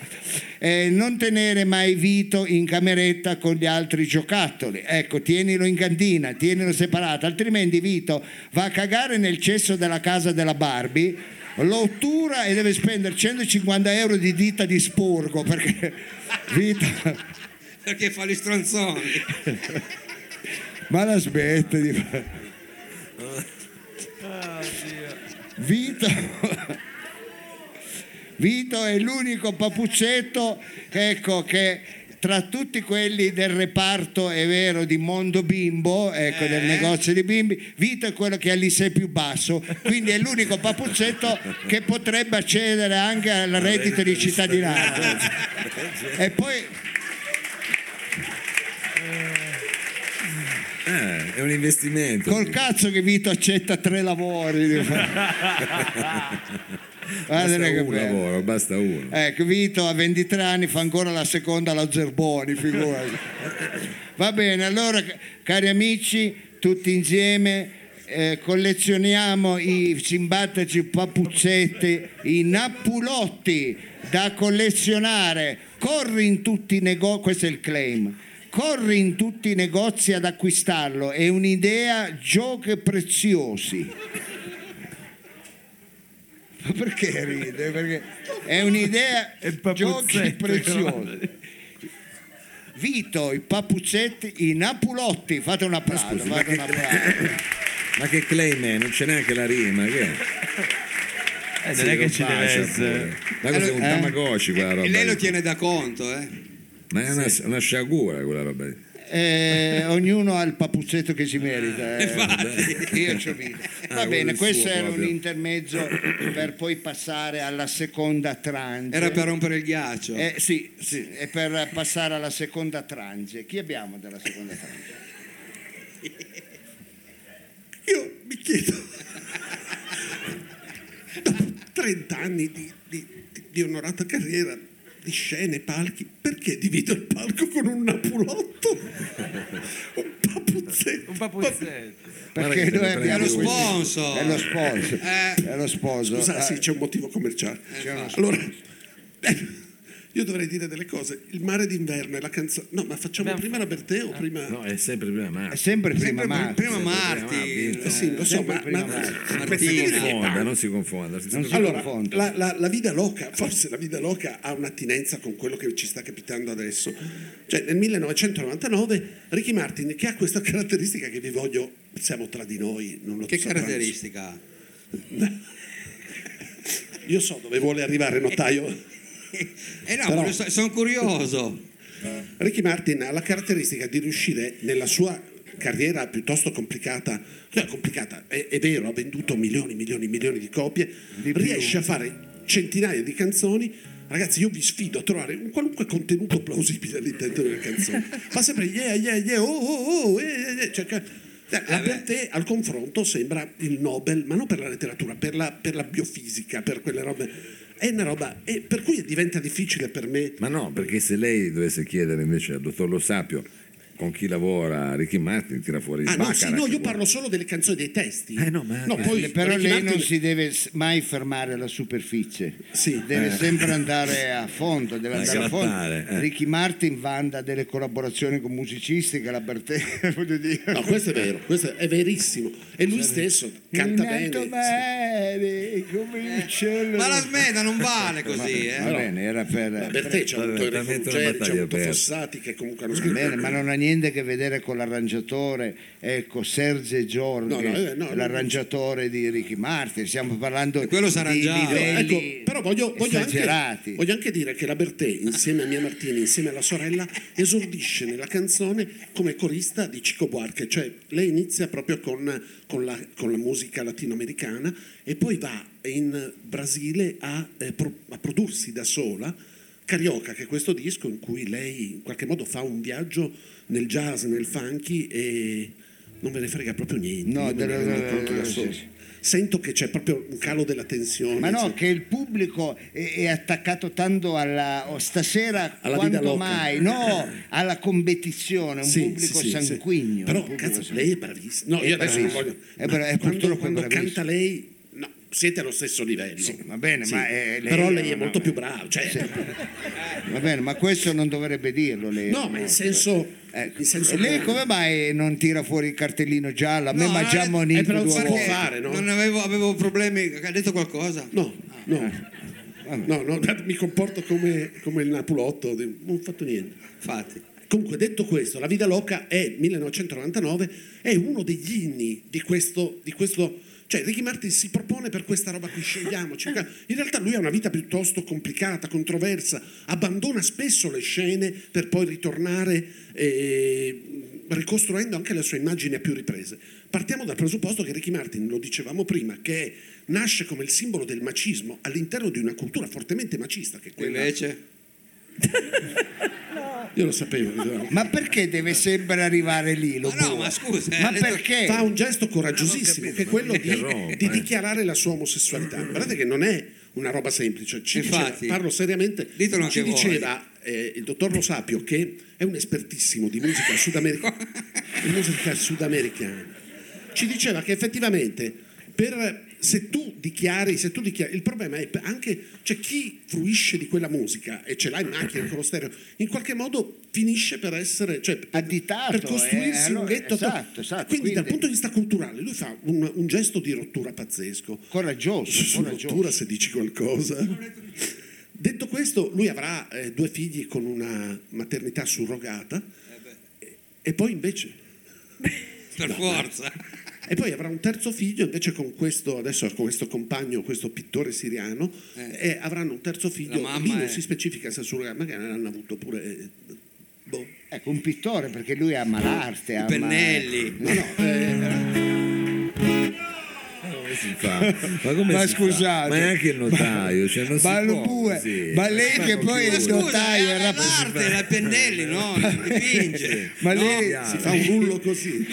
Eh, non tenere mai Vito in cameretta con gli altri giocattoli, ecco, tienilo in cantina, tienilo separato, altrimenti Vito va a cagare nel cesso della casa della Barbie, lo ottura e deve spendere 150 euro di dita di spurgo perché Vito, Perché fa gli stronzoni. ma la smette di fare. Vito Vito è l'unico papuccetto ecco, che tra tutti quelli del reparto, è vero, di Mondo Bimbo, ecco, del negozio di bimbi, Vito è quello che ha l'ISE più basso, quindi è l'unico papuccetto che potrebbe accedere anche al reddito di cittadinanza. E poi Eh, è un investimento. col cazzo che Vito accetta tre lavori. basta Guardate che un bello. lavoro, basta uno. Ecco, Vito a 23 anni fa ancora la seconda alla Zerboni, figurati. Va bene, allora ca- cari amici, tutti insieme eh, collezioniamo i simpatici papuccetti, i nappulotti da collezionare. Corri in tutti i negozi, questo è il claim. Corri in tutti i negozi ad acquistarlo, è un'idea giochi preziosi. Ma perché ride? Perché è un'idea giochi preziosi. Vito, i papuccetti, i napulotti, fate un applauso. scusi, ma un che-. Ma che claim è? Non c'è neanche la rima, che è? Eh, non Sì, è che ci deve essere. Ma cos'è un Eh? tamagotchi quella roba? E lei lo tiene da conto, eh? Ma è una, una sciagura quella roba lì. Eh, ognuno ha il papuccetto che si merita. eh. Infatti. Io c'ho vinto. Va Ah, bene, quello è il questo era un proprio. intermezzo per poi passare alla seconda tranche. Era per rompere il ghiaccio. Eh, sì, sì, è per passare alla seconda tranche. Chi abbiamo della seconda tranche? Io mi chiedo, dopo 30 anni di, di- di onorata carriera, scene, palchi, perché divido il palco con un napulotto? Un papuzzetto. Un papuzzetto. Perché noi abbiamo È lo sponsor. È lo sponsor. Eh. È lo sponsor. Scusa, Eh, sì, c'è un motivo commerciale. Uno- Allora, eh, io dovrei dire delle cose. Il mare d'inverno è la canzone. No, ma facciamo Abbiamo prima la Bertè o prima. No, è sempre prima È Marco. sempre prima prima Marti. prima, vinto. Eh sì, lo so, ma, ma-. Non si confonda, non si confonda. Non si Allora, confonda. la, la- la vida loca, forse la vida loca ha un'attinenza con quello che ci sta capitando adesso. Cioè, nel 1999 Ricky Martin, che ha questa caratteristica che vi voglio, siamo tra di noi, non lo Che sapranno. caratteristica ha? Io so dove vuole arrivare, notaio. Eh no, Però- sono curioso. Ricky Martin ha la caratteristica di riuscire nella sua carriera piuttosto complicata, cioè complicata, è, è vero, ha venduto milioni, milioni, milioni di copie, riesce a fare centinaia di canzoni. Ragazzi, io vi sfido a trovare un qualunque contenuto plausibile all'interno delle canzoni. Fa sempre yeah, yeah, yeah, oh, oh, oh, eh, eh, eh. Cioè, La Bertè al confronto sembra il Nobel, ma non per la letteratura, per la, per la biofisica, per quelle robe. È una roba, e per cui diventa difficile per me. Ma no, perché se lei dovesse chiedere invece al dottor Lo Sapio con chi lavora Ricky Martin, tira fuori il Ah, no, sì, Baccarat. no, io parlo solo delle canzoni dei testi. Eh, no, ma No, poi Però Ricky lei Martin- non si deve mai fermare alla superficie, Sì. deve Eh. sempre andare a fondo, deve andare a fondo. eh. Ricky Martin vanda delle collaborazioni con musicisti che la Bertè, voglio dire. No, questo è vero, questo è verissimo. E lui stesso canta bene. come il cielo. Ma la smeda non vale così, Va eh. bene, era per... La Bertè c'ha Enrico una Ruggeri, c'ha battaglia avuto persa. Fossati che comunque hanno Va scritto. bene, ma non ha niente a che vedere con l'arrangiatore, ecco, Serge No, no, eh, no, no. l'arrangiatore di Ricky Martin, stiamo parlando quello di livelli Ecco, però voglio, voglio anche, esagerati. voglio anche dire che la Bertè, insieme a Mia Martini, insieme alla sorella, esordisce nella canzone come corista di Chico Buarque, cioè lei inizia proprio con, con la, con la musica latinoamericana e poi va in Brasile a, eh, pro- a prodursi da sola Carioca, che è questo disco in cui lei in qualche modo fa un viaggio nel jazz, nel funky e non me ne frega proprio niente. No, io sì, sì. Sento che c'è proprio un calo della tensione. Ma no, cioè- che il pubblico è, è attaccato tanto alla oh, stasera Alla loca. mai, no, alla competizione, un Sì, pubblico sì, sì, sì. sanguigno. Però pubblico cazzo, lei è bravissima. No, io È adesso non voglio. È bra- è quando purtroppo quando canta lei, siete allo stesso livello. Sì, va bene, ma, eh, lei- Però lei è no, molto no, più eh. brava. Cioè, Va bene, ma questo non dovrebbe dirlo lei. no, ma in senso. Ecco. in senso lei come mai non tira fuori il cartellino giallo? A me No, mi ha già eh, eh, però due volte. fare, no? Non avevo, avevo problemi. Ha detto qualcosa? No, no. No, no, mi comporto come, come il Napulotto, non ho fatto niente. Infatti. Comunque, detto questo, La Vida Loca è 1999, è uno degli inni di questo, di questo cioè Ricky Martin si propone per questa roba qui, scegliamoci. In realtà lui ha una vita piuttosto complicata, controversa, abbandona spesso le scene per poi ritornare eh, ricostruendo anche la sua immagine a più riprese. Partiamo dal presupposto che Ricky Martin, lo dicevamo prima, che nasce come il simbolo del macismo all'interno di una cultura fortemente macista, che è quella... Invece? Io lo sapevo. Ma perché deve sempre arrivare lì? Lo Ma no, ma scusa, eh, Ma perché? fa un gesto coraggiosissimo non che è quello capito, di, roba, di eh. dichiarare la sua omosessualità. Guardate che non è una roba semplice. Ci Infatti. diceva- parlo seriamente. Ditelo ci diceva eh, il dottor Lo Sapio, che è un espertissimo di musica sudamericana, di musica sudamericana, ci diceva che effettivamente per, se tu dichiari, se tu dichiari, il problema è anche, cioè chi fruisce di quella musica e ce l'ha in macchina con lo stereo, in qualche modo finisce per essere, cioè, per- Additato, per costruirsi eh, allora, un ghetto. esatto, esatto, quindi, dal quindi- punto di vista culturale lui fa un, un gesto di rottura pazzesco. Coraggioso, Su coraggioso. rottura se dici qualcosa. Detto questo, lui avrà eh, due figli con una maternità surrogata e, e poi invece Per forza. E poi avrà un terzo figlio invece con questo adesso con questo compagno, questo pittore siriano Eh. e avranno un terzo figlio. Mamma Lì non è- si specifica se surrogata, magari hanno avuto pure eh, boh. Ecco, un pittore perché lui ama l'arte. ama- Pennelli. No, no, eh, Come si fa? Ma, come Ma si fa? scusate. Ma è anche il notaio, cioè non si Ma lo può così. ma lei che poi il notaio rap- l'arte, la pennelli, no? Dipinge. Ma No? lei, si fa un rullo così.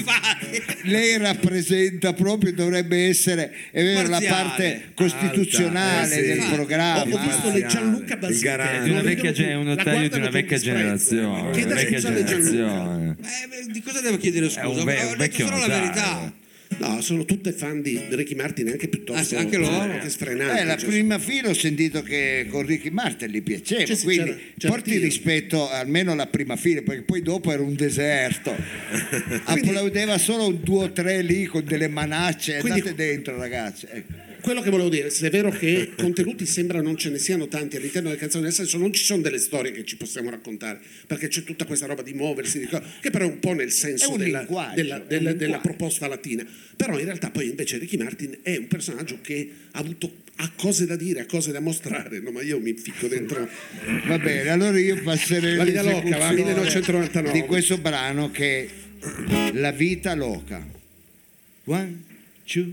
Lei rappresenta proprio, dovrebbe essere è vero, la parte costituzionale Alta, eh, sì. del programma. Ho, ho visto le Gianluca. Di una vecchia ge- un notaio di una vecchia generazione. Vecchia generazione. Eh, di cosa devo chiedere scusa? È un ve- Ho detto vecchio solo la verità. No, sono tutte fan di Ricky Martin, anche piuttosto Ah, sì, anche loro? che sfrenanti. Eh, la cioè, prima fila ho sentito che con Ricky Martin gli piaceva, sì, quindi c'era- c'era porti Tio. rispetto almeno alla prima fila, perché poi dopo era un deserto. Applaudeva solo due o tre lì con delle manacce, Quindi- andate dentro ragazzi. Ecco. Quello che volevo dire, se è vero che contenuti sembra non ce ne siano tanti all'interno delle canzoni, nel senso non ci sono delle storie che ci possiamo raccontare, perché c'è tutta questa roba di muoversi, di co- che però è un po' nel senso della, della- della- della proposta latina. Però in realtà poi invece Ricky Martin è un personaggio che ha avuto ha cose da dire, ha cose da mostrare, no, ma io mi ficco dentro. Va bene, allora io passerei La vita loca, va, all'esecuzione 1999. di questo brano che è La vita loca. One, two,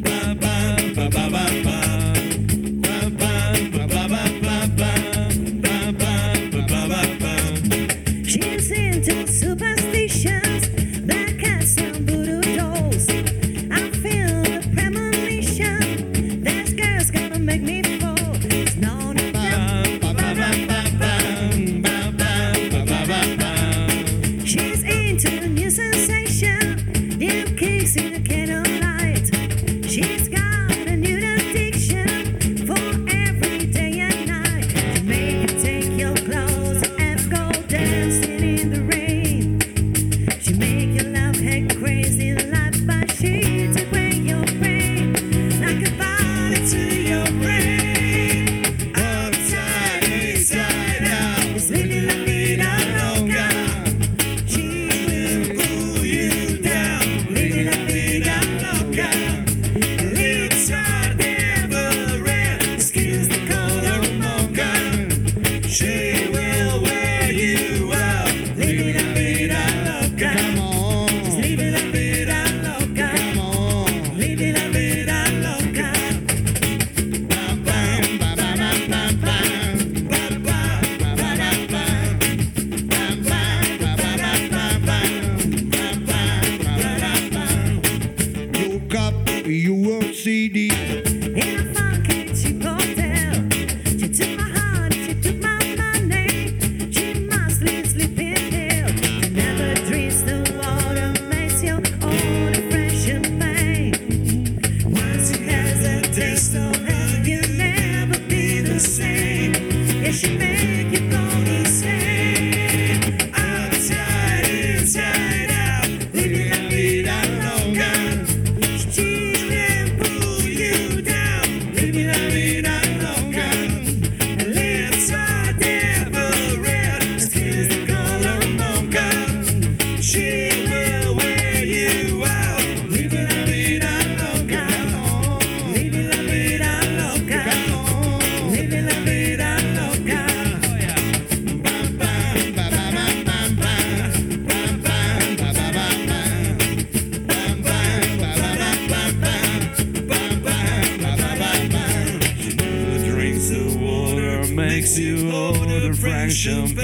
Jump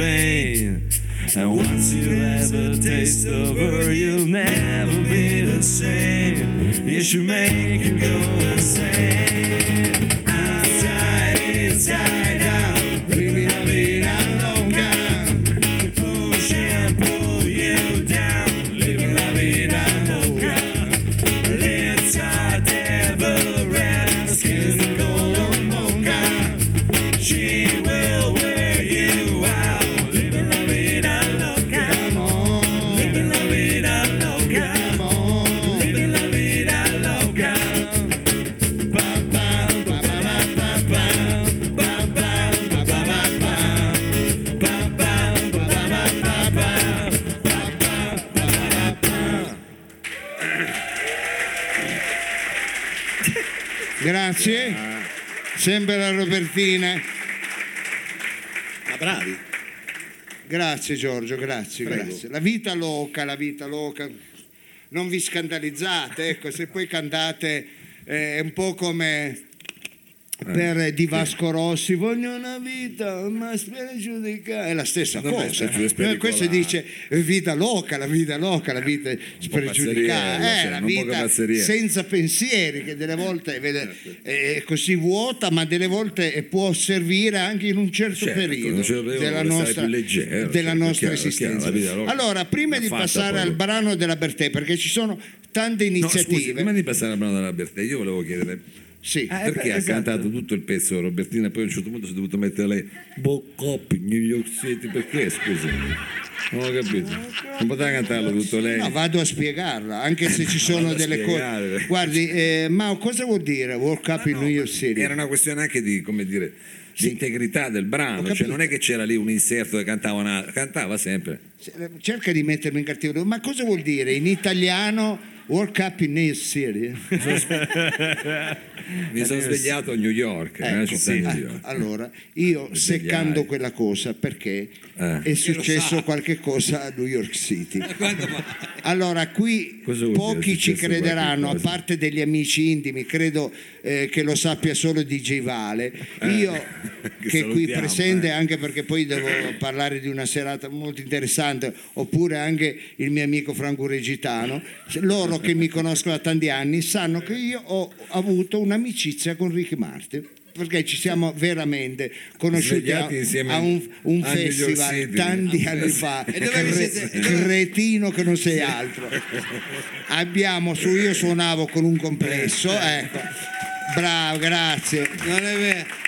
Sempre la Robertina. Ma bravi. Grazie Giorgio, grazie, Prego. grazie. La vita loca, la vita loca. Non vi scandalizzate, ecco, se poi cantate eh, è un po' come per Di Vasco Rossi, voglio una vita, ma spregiudicata. È la stessa Vabbè, cosa. sempre Eh. Questo dice eh, vita loca, la vita loca, la vita spregiudicata, eh, cioè, la vita senza pensieri, che delle volte vede, è così vuota, ma delle volte eh, può servire anche in un certo Certo, periodo certo periodo della nostra, leggero, della certo, nostra chiaro, esistenza. chiaro, loca allora, prima di passare al brano della Bertè, perché ci sono tante No, scusi, iniziative. prima di passare al brano della Bertè, io volevo chiedere sì. perché ha cantato tutto il pezzo Robertina, poi a un certo punto si è dovuto mettere lei Boccop, New York City, perché scusi? Non ho capito. Non poteva cantarlo tutto lei. No, vado a spiegarla, anche se ci sono delle cose. Guardi, eh, Mao, cosa vuol dire World Cup in New York City? Era una questione anche di, come dire, di integrità del brano, cioè non è che c'era lì un inserto che cantava una, cantava sempre. Cerca di mettermi in cattivo. Ma cosa vuol dire in italiano World Cup in New York City? Mi sono svegliato a New York, nella Ecco, città di New York. allora, io seccando quella cosa perché Eh. è successo qualche cosa a New York City. Ma- Allora, qui pochi ci crederanno, a parte degli amici intimi, credo eh, che lo sappia solo DJ Vale. Io, che che qui presente, eh. anche perché poi devo parlare di una serata molto interessante, oppure anche il mio amico Franco Regitano, loro che mi conoscono da tanti anni sanno che io ho avuto un'amicizia con Ricky Martin. Perché ci siamo veramente conosciuti a, a un, un a festival tanti anni fa. Cre- cretino che non sei altro. Abbiamo su io suonavo con un complesso, ecco. Bravo, grazie. Non è vero.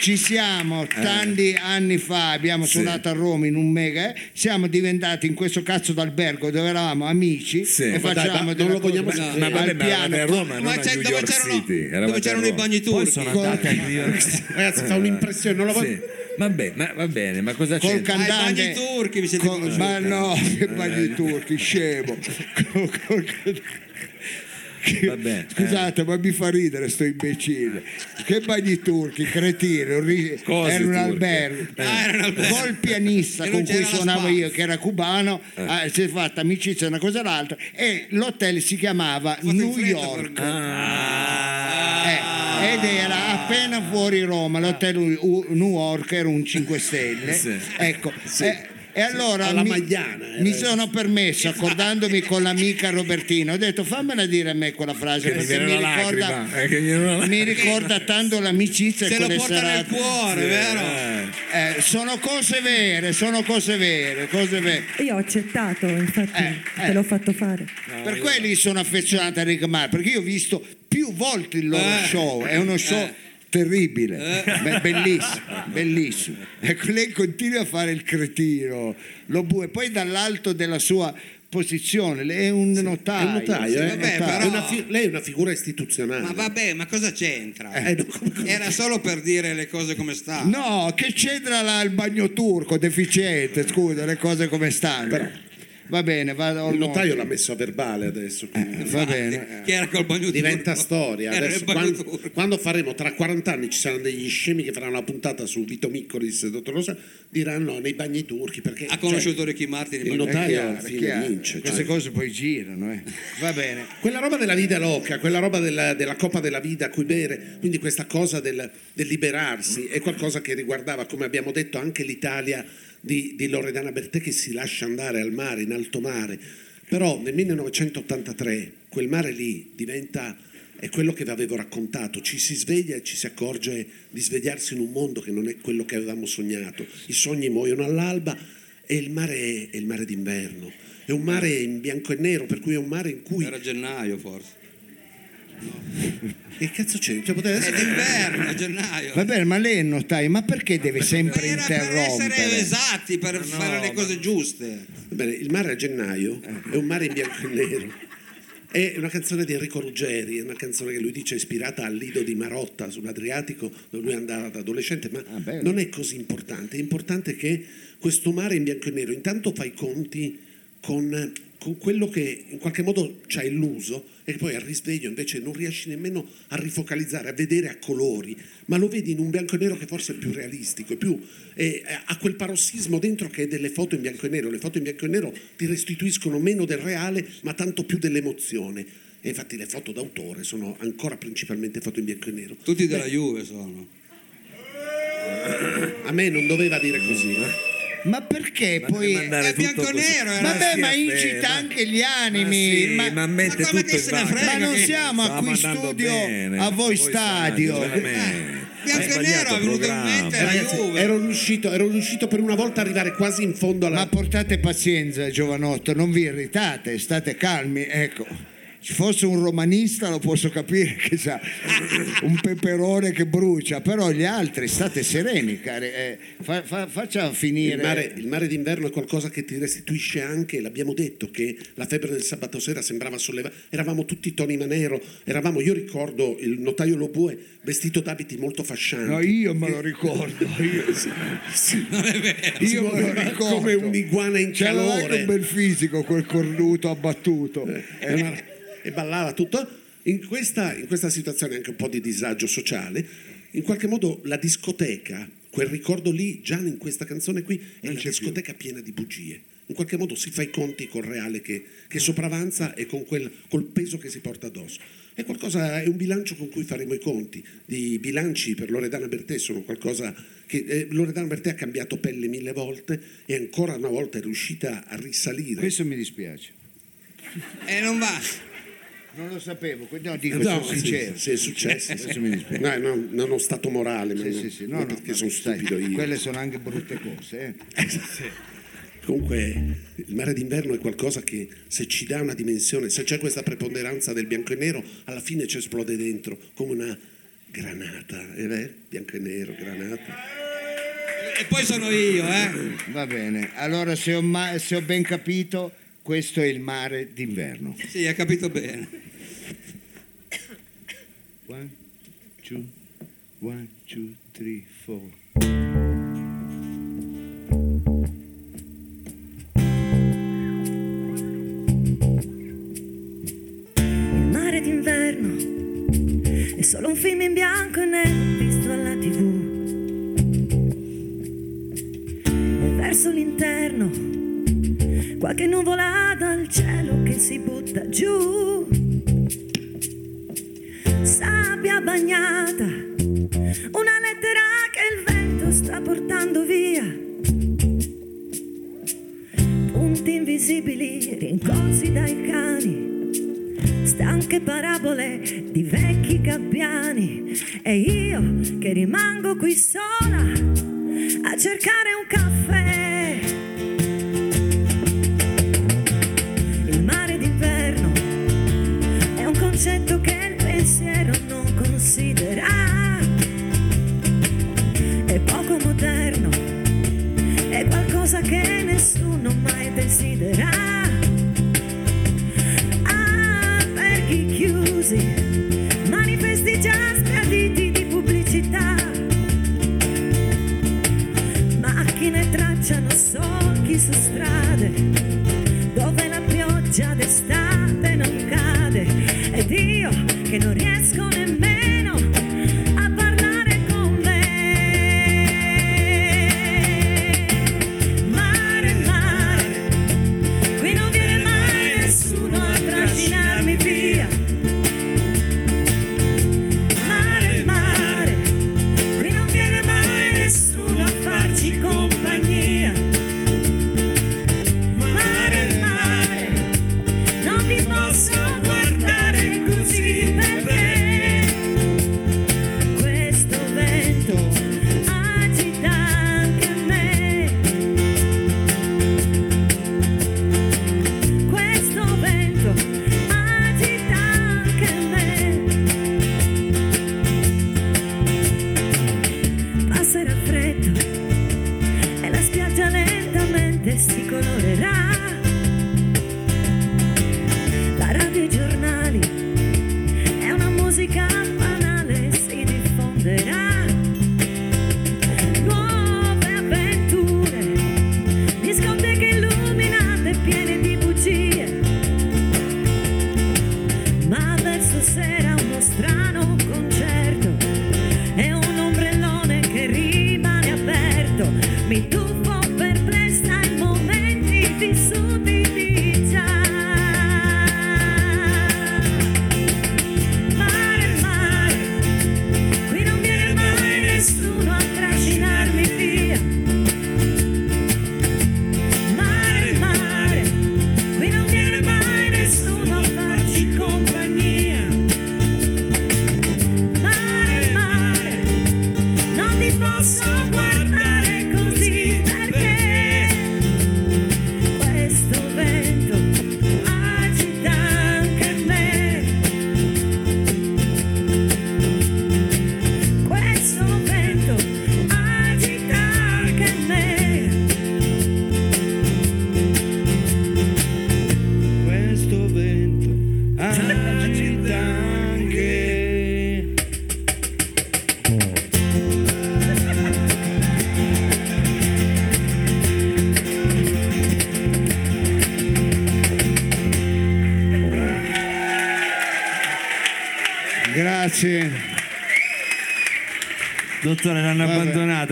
Ci siamo tanti anni fa, abbiamo Sì. suonato a Roma in un mega, eh, siamo diventati in questo cazzo d'albergo dove eravamo amici Sì. e Ma dai, facciamo ma delle non vogliamo eh. Ma al vabbè, ma piano. a Roma, non Ma a c'è- New dove York c'erano, City. dove a c'erano i bagni turchi? Ragazzi, fa un'impressione, non lo Sì. voglio. Vabbè, ma va bene, ma cosa Col c'è? cantante Ah, i bagni turchi vi siete con- conosciuti. ma no che bagni turchi scemo Col- col- Vabbè, scusate ma mi fa ridere sto imbecille. Che bagni turchi cretino era un albergo. Ah, era un albergo. col pianista E con cui suonavo io che era cubano ah, si è fatta amicizia una cosa e l'altra e l'hotel si chiamava in New York. per- eh, ed era appena fuori Roma, l'hotel New York era un 5 stelle. Sì. Ecco, eh, E allora alla mi, Magliana. eh. mi sono permesso, accordandomi con l'amica Robertina, ho detto fammela dire a me quella frase Che perché mi ricorda, lacrima, eh, mi ricorda tanto l'amicizia Se lo porta nel cuore, vero? Eh, sono cose vere, sono cose vere, cose vere. Io ho accettato, infatti, Eh, eh. te l'ho fatto fare. per quelli sono affezionato a Rick Mar, perché io ho visto più volte il loro Eh. show, è uno show Eh. Terribile, Be- bellissimo, bellissimo. Ecco, lei continua a fare il cretino, lo bu- e poi dall'alto della sua posizione, lei è un notaio. È un notaio, sì, eh? vabbè, notaio. però- È una fi- lei è una figura istituzionale. Ma vabbè, ma cosa c'entra? Eh, no, come- Era solo per dire le cose come stanno. No, che c'entra là il bagno turco deficiente, scusa, le cose come stanno. Va bene, vado il notaio l'ha messo a verbale adesso. Eh, va bene. Che era col bagno Diventa storia. Era Adesso, il bagno quando, turco. quando faremo tra 40 anni ci saranno degli scemi che faranno una puntata su Vito Miccolis e Dottor Rosa, diranno nei bagni turchi perché Ha conosciuto Ricky Martin. il in bagno- notaio chiaro, alla fine chiaro. vince. Queste cioè. cose poi girano, eh. Va bene. Quella roba della vita loca, quella roba della, della coppa della vita a cui bere, quindi questa cosa del, del liberarsi, è qualcosa che riguardava, come abbiamo detto, anche l'Italia di, di Loredana Bertè che si lascia andare al mare, in alto mare. Però nel 1983 quel mare lì diventa, è quello che vi avevo raccontato, ci si sveglia e ci si accorge di svegliarsi in un mondo che non è quello che avevamo sognato. I sogni muoiono all'alba e il mare è, il mare d'inverno. È un mare in bianco e nero, per cui è un mare in cui Era gennaio forse. Che cazzo c'è? Cioè, poteva È essere... d'inverno, a gennaio. Va bene, ma lei è notaio, ma perché deve sempre era per essere interrompere? esatti, per fare le cose giuste. Va bene, il mare a gennaio è un mare in bianco e nero. È una canzone di Enrico Ruggeri, è una canzone che lui dice ispirata al lido di Marotta sull'Adriatico, dove lui andava da adolescente, ma Ah, non è così importante. È importante che questo mare in bianco e nero intanto fa i conti con, con quello che in qualche modo ci ha illuso e che poi al risveglio invece non riesci nemmeno a rifocalizzare, a vedere a colori, ma lo vedi in un bianco e nero che forse è più realistico, è più, è- ha quel parossismo dentro che è delle foto in bianco e nero. Le foto in bianco e nero ti restituiscono meno del reale, ma tanto più dell'emozione. E infatti le foto d'autore sono ancora principalmente foto in bianco e nero. Tutti della Juve sono. A me non doveva dire così. eh. Ma perché poi... mandare È bianco tutto così. nero, era- Vabbè, ma incita ma- anche gli animi. Ma, sì, ma mette ma come tutto se ne frega Ma non siamo a qui studio bene, a voi stadio, stadio. veramente. Bianco e nero, è venuto in mente Ragazzi, ero riuscito, ero riuscito per una volta a arrivare quasi in fondo alla... Ma portate pazienza, giovanotto, non vi irritate, state calmi, ecco. Ci fosse un romanista lo posso capire che sa un peperone che brucia, però gli altri state sereni, cari. eh, fa- fa- faccia finire. Il mare, il mare d'inverno è qualcosa che ti restituisce anche, l'abbiamo detto, che la febbre del sabato sera sembrava sollevare. Eravamo tutti Tony Manero, eravamo, io ricordo il notaio Lobue vestito d'abiti molto fascianti. No, io me lo ricordo, io, Non è vero. io me lo ricordo. come un'iguana in anche calore. un bel fisico quel cornuto abbattuto. È una- e ballava tutto. In questa, in questa situazione anche un po' di disagio sociale, in qualche modo la discoteca, quel ricordo lì, già in questa canzone qui, è una discoteca piena di bugie. In qualche modo si fa i conti col reale che, che sopravanza e con quel, col peso che si porta addosso. È, qualcosa, è un bilancio con cui faremo i conti. I bilanci per Loredana Bertè sono qualcosa che eh, Loredana Bertè ha cambiato pelle mille volte e ancora una volta è riuscita a risalire. Questo mi dispiace. E non va. Non lo sapevo, no, dico, No, sono sì, sincero. sì, è successo. Adesso mi dispiace. No, no, non uno stato morale, ma Sì, no, sì, sì, ma no, no, perché ma sono sai, stupido io. Quelle sono anche brutte cose. eh. Comunque il mare d'inverno è qualcosa che se ci dà una dimensione, se c'è questa preponderanza del bianco e nero, alla fine ci esplode dentro come una granata, è vero? Bianco e nero, granata. E poi sono io, eh. Va bene, allora se ho, ma- se ho ben capito, questo è il mare d'inverno. Sì, ha capito bene. One, two, one, two, three, four. Il mare d'inverno è solo un film in bianco e nero visto alla tv. E verso l'interno qualche nuvola dal cielo che si butta giù. Sabbia bagnata, una lettera che il vento sta portando via. volti invisibili rincorsi dai cani, stanche parabole di vecchi gabbiani e io che rimango qui sola a cercare un caffè. Il mare d'inverno è un concetto considera. È poco moderno, è qualcosa che nessuno mai desidera. Ah, alberghi chiusi, manifesti già sgraditi di pubblicità. Macchine tracciano solchi su strade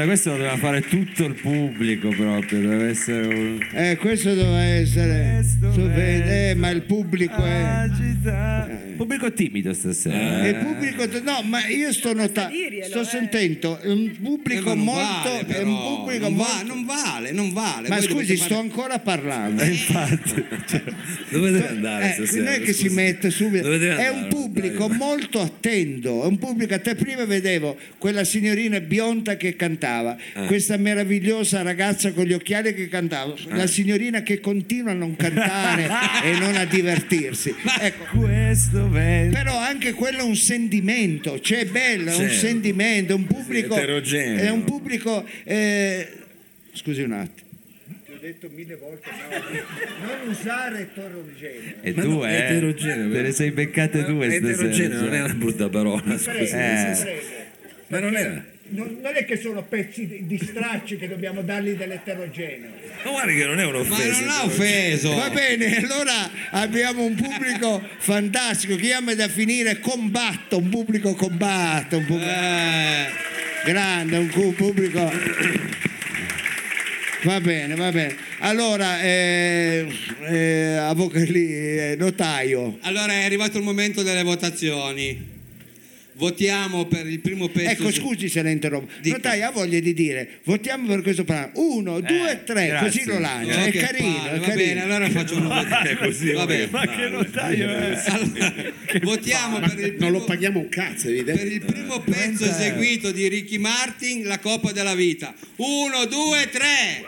Questo lo doveva fare tutto il pubblico proprio. Deve essere un. Eh, questo doveva essere. Eh, ma il pubblico è. Agita. Pubblico timido stasera. Il pubblico, no, ma io sto notando, sto eh. sentendo un Eh, pubblico molto, vale, è però, un pubblico non, va- non vale, non vale. Ma Voi scusi, sto fare- ancora parlando. Infatti. Dove deve andare Eh, stasera? non è che si Scusi. mette subito, è andare? un pubblico molto attento, è un pubblico a te prima vedevo quella signorina bionda che cantava, Ah. questa meravigliosa ragazza con gli occhiali che cantava, la signorina che continua a non cantare e non a divertirsi. Ecco, Questo vento. però anche quello è un sentimento, cioè è bello, è un Certo. sentimento, è un pubblico è un pubblico eh, scusi un attimo. Ti ho detto mille volte no, non usare eterogeneo. E Ma tu, no, eh? eterogeneo, Te ne sei beccate due Eterogeneo non è una brutta parola, scusi. Eh. Ma non era. Non, non è che sono pezzi di, di stracci che dobbiamo dargli dell'eterogeneo. Ma guardi che non è Ma un'offesa. non ha offeso. Va bene, allora abbiamo un pubblico fantastico che io amo da finire combatto, un pubblico combatto, un pubblico Eh, grande, un pubblico. Va bene, va bene. Allora, eh, eh, avvoca- lì, eh, notaio. allora è arrivato il momento delle votazioni. Votiamo per il primo pezzo. Ecco, scusi se la interrompo. Dica. Notai ha voglia di dire votiamo per questo brano. Uno, due, tre, grazie. così lo lancia. Oh, è carino, palle, è va carino. bene, allora faccio uno È così, Va bene. Ma che notaio è? Allora, votiamo per il Non primo, lo paghiamo un cazzo, evidente. per il primo pezzo eseguito di Ricky Martin, La Coppa della Vita. Uno, due, tre.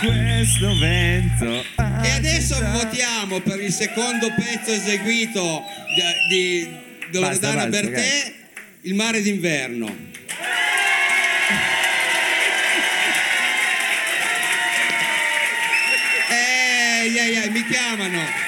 Ah, questo vento. E adesso votiamo per il secondo pezzo eseguito di, di Loredana Bertè, Il mare d'inverno. Eh, ai, ai, mi chiamano.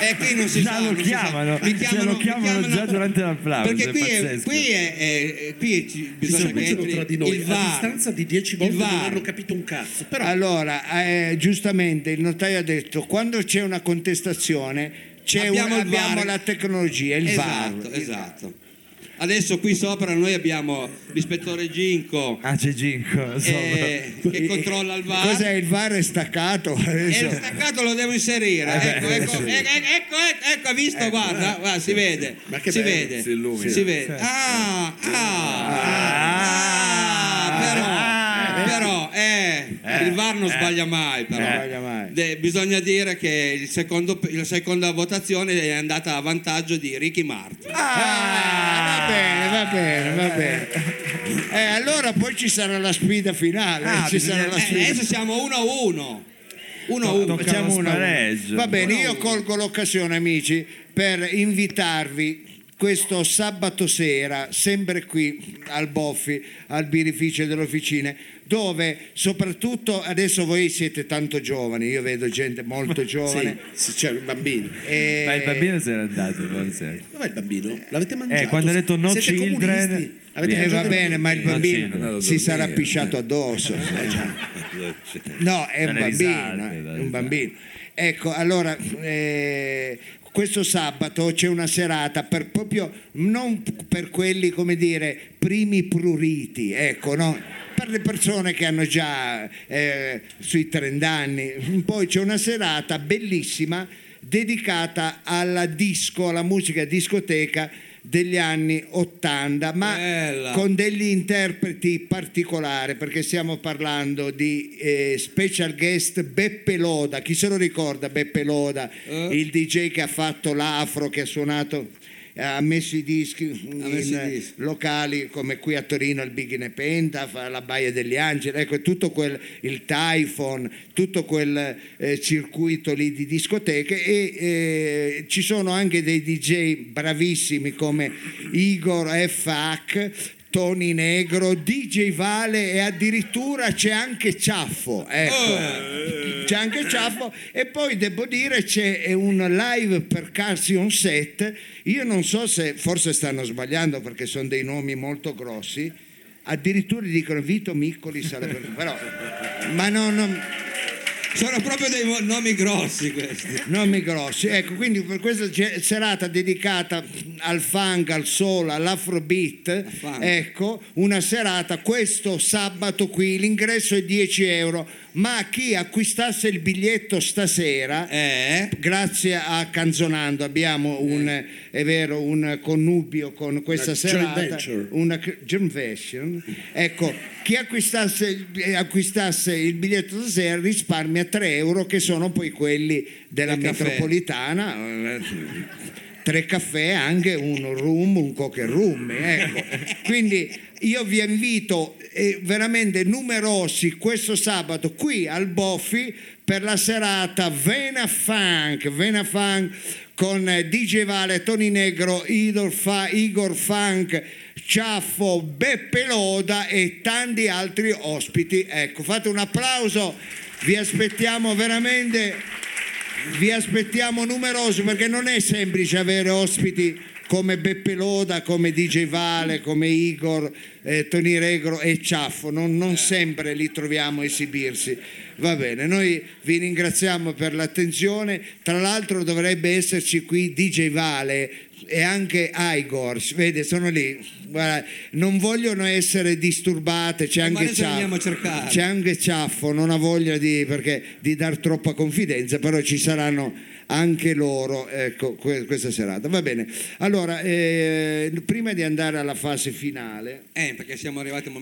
E qui non si Già sa, lo non si sa. chiamano, Mi lo chiamano già durante l'applauso, Perché è qui è, pazzesco. qui è, è- qui ci- bisogna che entri tra di noi il a VAR. distanza di dieci Il volte non hanno capito un cazzo. Però Allora, eh, giustamente il notaio ha detto quando c'è una contestazione c'è Abbiamo un- abbiamo la tecnologia, il esatto, VAR. esatto. Adesso qui sopra noi abbiamo l'ispettore Ginco Ah, c'è Ginko. eh, che controlla il VAR. Cos'è il VAR è staccato? E Adesso- il staccato lo devo inserire. ecco, ecco, ecco, ecco, ecco, ecco, ha visto, guarda, guarda, si vede. Ma che si bello, vede. si. Si vede. Ah, ah, ah, però, eh, il VAR non sbaglia mai, però. Sbaglia mai. De- bisogna dire che il secondo- la seconda votazione è andata a vantaggio di Ricky Martin. Ah, va bene, va bene, va bene. Eh, allora poi ci sarà la sfida finale. Ah, ci sarà bisogna- la Eh, sfida. adesso siamo 1 a 1. 1 a 1. Tocca Facciamo lo una- spareggio. Va bene, Uno io uno. colgo l'occasione, amici, per invitarvi questo sabato sera, sempre qui al Boffi, al birrificio delle officine, dove soprattutto adesso voi siete tanto giovani, io vedo gente molto giovane. sì, c'è un bambino. e- Ma il bambino se n'è andato, forse. Dov'è il bambino? L'avete mangiato? Eh, quando ha detto no Siete children, comunisti? Avete Eh, va bene, ma il No, bambino sì, no, si sarà pisciato addosso. No, è un bambino, eh, è un bambino. Ecco, allora, eh, questo sabato c'è una serata per proprio, non per quelli, come dire, primi pruriti, ecco, no? Per le persone che hanno già eh, sui 30 anni. Poi c'è una serata bellissima dedicata alla disco, alla musica discoteca degli anni 80, ma Bella. con degli interpreti particolari perché stiamo parlando di eh, special guest Beppe Loda chi se lo ricorda Beppe Loda Eh. il DJ che ha fatto l'afro che ha suonato ha messo i dischi in eh, locali come qui a Torino il Big Nepenta fa la Baia degli Angeli ecco tutto quel il Typhon tutto quel eh, circuito lì di discoteche e eh, ci sono anche dei DJ bravissimi come Igor FH Tony Negro, DJ Vale e addirittura c'è anche Ciaffo, ecco. c'è anche Ciaffo. E poi devo dire c'è un live per Carsion Set, io non so se forse stanno sbagliando perché sono dei nomi molto grossi, addirittura dicono Vito Miccoli sarebbe, però, ma no, non, Sono proprio dei nomi grossi questi. nomi grossi, ecco, quindi per questa serata dedicata al funk, al soul, all'afrobeat, ecco, una serata questo sabato qui, l'ingresso è 10 euro, ma chi acquistasse il biglietto stasera, Eh? grazie a Canzonando abbiamo un, è vero, un connubio con questa Una serata, venture. una joint venture. ecco, chi acquistasse, il- eh, acquistasse il biglietto stasera risparmia 3 euro che sono poi quelli della Del caffè. metropolitana. eh, Tre caffè, anche un rum, un coque rum. Ecco. Quindi io vi invito eh, veramente numerosi questo sabato qui al Boffi per la serata Vena Funk, Vena Funk con eh, DJ Vale, Tony Negro, Fa- Igor Funk, Ciaffo, Beppe Loda e tanti altri ospiti. Ecco, fate un applauso, vi aspettiamo veramente vi aspettiamo numerosi perché non è semplice avere ospiti come Beppe Loda, come DJ Vale, come Igor, eh, Tony Regro e Ciaffo, non, non sempre li troviamo a esibirsi. Va bene, noi vi ringraziamo per l'attenzione, tra l'altro dovrebbe esserci qui DJ Vale e anche Igor, vede sono lì, Guarda, non vogliono essere disturbate, c'è Ma anche Ciaffo, c'è anche Ciaffo, non ha voglia di, perché, di dar troppa confidenza, però ci saranno anche loro ecco, que- questa serata. Va bene, allora eh, prima di andare alla fase finale Eh,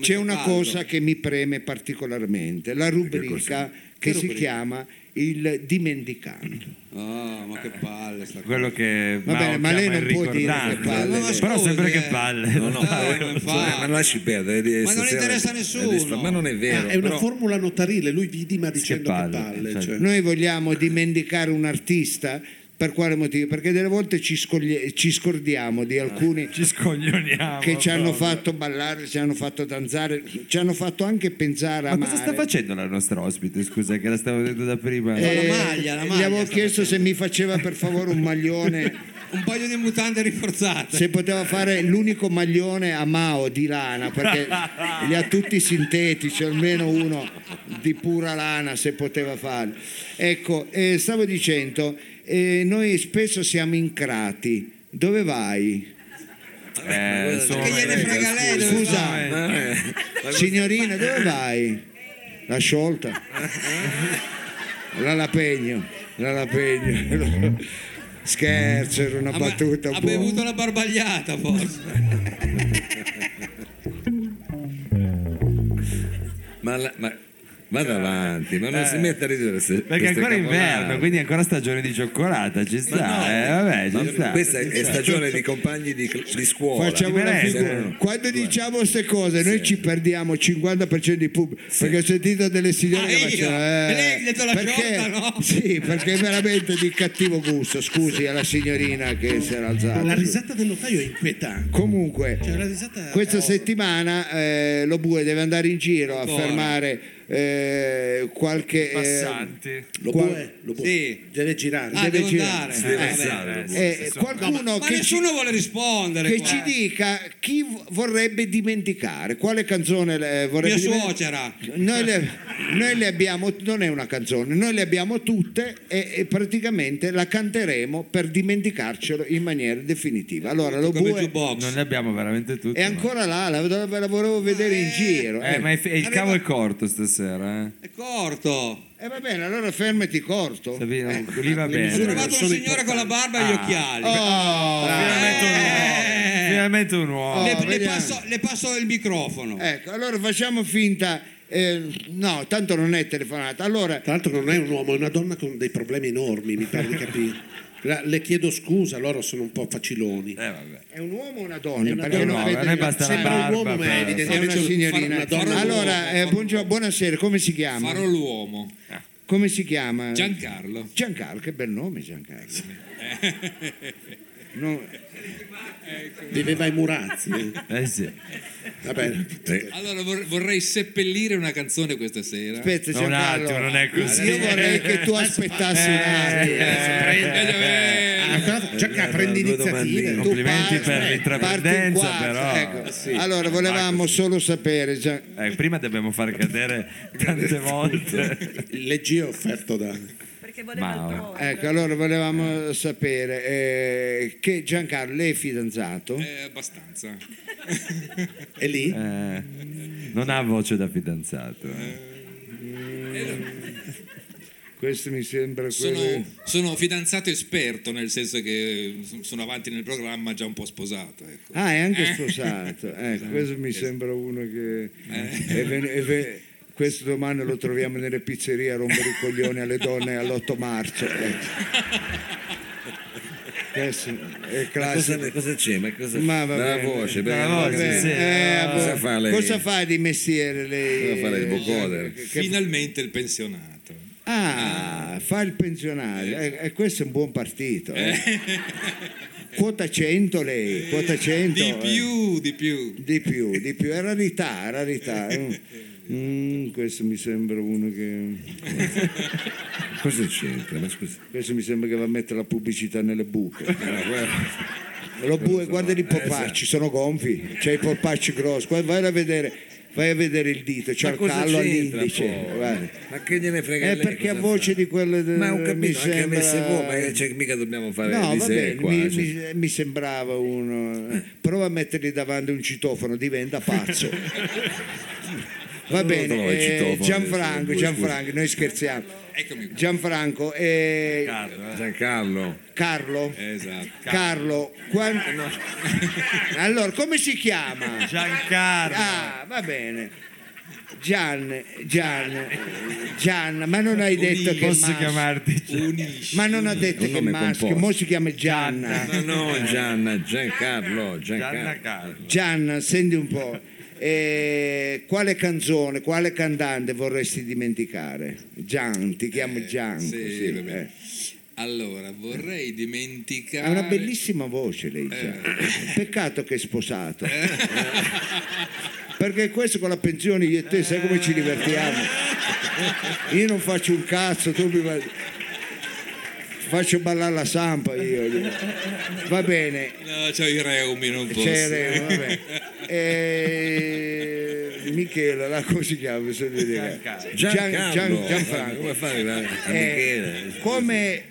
c'è una caldo. cosa che mi preme particolarmente, la rubrica che, si rubrica? chiama il dimenticato. Oh, ma che palle sta cosa. Quello che Va bene, ma lei non può dire che palle. Ma Però sempre che palle. No, no, Eh, infatti. cioè, ma lasci perdere. Ma non interessa a è nessuno. Ma non è vero. Ah, è una però- formula notarile, lui vidima dicendo che palle, palle. cioè. cioè. Noi vogliamo dimenticare un artista per quale motivo? Perché delle volte ci, scoglie- ci scordiamo di alcuni Ci scoglioniamo. che ci hanno proprio. fatto ballare, ci hanno fatto danzare, ci hanno fatto anche pensare a Ma cosa sta facendo la nostra ospite? Scusa, che la stavo vedendo da prima. Eh, la maglia, la Gli maglia avevo sta chiesto se mi faceva per favore un maglione, Un paio di mutande rinforzate. se poteva fare l'unico maglione a Mao di lana, perché li ha tutti sintetici, almeno uno di pura lana se poteva farlo. Ecco, eh, stavo dicendo, eh, noi spesso siamo incrati. Dove vai? Eh, insomma, Che gliene frega lei Scusa, va? signorina, dove vai? La sciolta. La Lapegno, la Lapegno. Scherzo, era una Ha, battuta ha po'. bevuto la barbagliata forse. Ma, la- ma vada avanti, ma non si metta a ridere. se- Eh. Perché è ancora cavolate. inverno, quindi è ancora stagione di cioccolata, ci sta, eh, vabbè, ci sta. questa è, è stagione di compagni di, di scuola. Facciamo Di una figura. Quando diciamo queste cose, noi ci perdiamo 50% di pubblico. Perché ho sentito delle signore Ah, che facevano. E lei detto la perché, sciolta, no? Sì, perché è veramente di cattivo gusto. Scusi alla signorina che si era alzata. La risata del notaio è inquietante. Comunque, Cioè, risata questa è- settimana eh, lo bue deve andare in giro a Ancora. fermare eh, qualche eh, Passanti. Lo Qual- bue, lo bue. Sì. Deve girare. Ah, deve girare. andare. Sì, Eh, eh, qualcuno Ma che, ci, nessuno vuole rispondere. che qua. ci dica chi vorrebbe dimenticare, quale canzone eh, vorrebbe Mia suocera. Noi le, noi le abbiamo, non è una canzone, noi le abbiamo tutte e, e praticamente la canteremo per dimenticarcelo in maniera definitiva. Allora, lo bue. Non le abbiamo veramente tutte. è ancora là, la, la- la volevo vedere in giro. ma... Eh, eh. ma è- il Arriva- cavo è corto stasera, eh. È corto. Eh, va bene, allora fermati corto. Sabino, Eh, lì va Ho bene. misure trovato non un sono signore con la barba e gli occhiali. Oh, Finalmente un uomo. Eh. Finalmente un uomo. le, Oh, le vediamo. passo, le passo il microfono. ecco, allora facciamo finta. eh, no, tanto non è telefonata. Allora, Tra l'altro non è un uomo, è una donna con dei problemi enormi, mi pare di capire. La- le chiedo scusa, loro sono un po' faciloni. Eh, vabbè. è un uomo o una donna? È una donna. non No, a noi basta la Sembra un barba. uomo, ma è è evidentemente una signorina. una donna. Allora, eh, buongio- buonasera, come si chiama? Farò l'uomo. Come si chiama? Giancarlo. Giancarlo, che bel nome Giancarlo. No, Viveva ai Murazzi. eh. Eh sì. Va bene. Allora vor- vorrei seppellire una canzone questa sera. aspetta, No, un attimo, non è così. Io vorrei che tu aspettassi un attimo. Eh, Ah, Gianca, prendi. Tu Complimenti parti- per l'intraprendenza, però. ecco. Sì. Allora, volevamo solo sapere, Gian- Eh, prima dobbiamo far cadere tante volte. Leggi offerto da... Perché voleva Ma- il posto. ecco, allora volevamo sapere eh, che Giancarlo lei è fidanzato? eh, abbastanza. È lì? Eh, non ha voce da fidanzato. Eh. eh. Questo mi sembra quello... Sono, sono fidanzato esperto, nel senso che sono avanti nel programma già un po' sposato. Ecco. Ah, è anche sposato. Ecco, questo mi sembra uno che... è ven- è ve- questo domani lo troviamo nelle pizzerie a rompere i coglioni alle donne all'8 marzo. Questo è classico. Cosa, cosa c'è? Ma cosa Ma va Dalla bene. voce, Dalla voce, sì. Eh, Cosa boh, fa lei? cosa fa di mestiere lei? Cosa fa lei, il vocoder? Che- Finalmente il pensionato. Ah, fa il pensionario, e e questo è un buon partito. eh. Quota 100 lei, quota 100. Di eh. più, di più. Di più, di più, è rarità, è rarità. Mm. Questo mi sembra uno che. Cosa c'entra? Ma scusa. Questo mi sembra che va a mettere la pubblicità nelle buche. Guarda. Lo bue, guarda i polpacci, sono gonfi, c'è i polpacci grossi. Vai a vedere, vai a vedere il dito, c'è il callo all'indice. guarda. Ma che gliene frega È perché a voce fa? di quelle Ma ho capito, anche sembra... avesse voi, ma cioè, mica dobbiamo fare No, di va sé bene, qua. mi, cioè. mi- mi sembrava uno. Prova a mettergli davanti un citofono, diventa pazzo. Va bene, trovo il eh, citofono Gianfranco, Gianfranco, noi scherziamo. Eccomi. Gianfranco, eh, Giancarlo. Carlo, Esatto. Carlo, quan- allora come si chiama? Giancarlo. Ah, va bene. Gian, Gian, Gian, ma non hai detto che è Posso chiamarti Unisci. Ma non ha detto che è maschio, mo si chiama Gianna. No, no, Gianna, Giancarlo, Giancarlo. Giancarlo. Gian, senti un po'. Eh, quale canzone, quale cantante vorresti dimenticare? Gian, ti chiamo Gian. Sì, così, eh. Allora, vorrei dimenticare. Ha una bellissima voce lei, Eh. Gian. Peccato che è sposato. Perché questo con la pensione io e te sai come ci divertiamo? Io non faccio un cazzo, tu mi vai- faccio ballare la sampa io. Va bene, No, c'ho i reumi, non posso. c'è vabbè. Eh, Michele, là, come si chiama? Dire. Gian- Giancarlo. Gian- Gianfranco. Come fare a Eh, Michele? come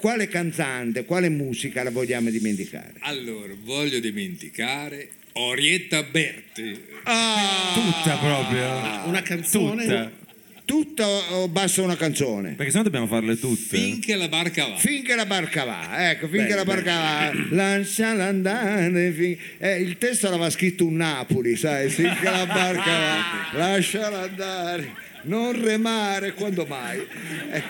quale cantante, quale musica la vogliamo dimenticare? Allora, voglio dimenticare Orietta Berti. Tutta proprio. Una canzone. Tutta. Tutta o basta una canzone? Perché sennò dobbiamo farle tutte. Finché la barca va. Finché la barca va, ecco, finché Bene, la barca va, lasciala andare. fin- eh, il testo l'aveva scritto un Napoli, sai, finché la barca va, lasciala andare, non remare, quando mai? Eh,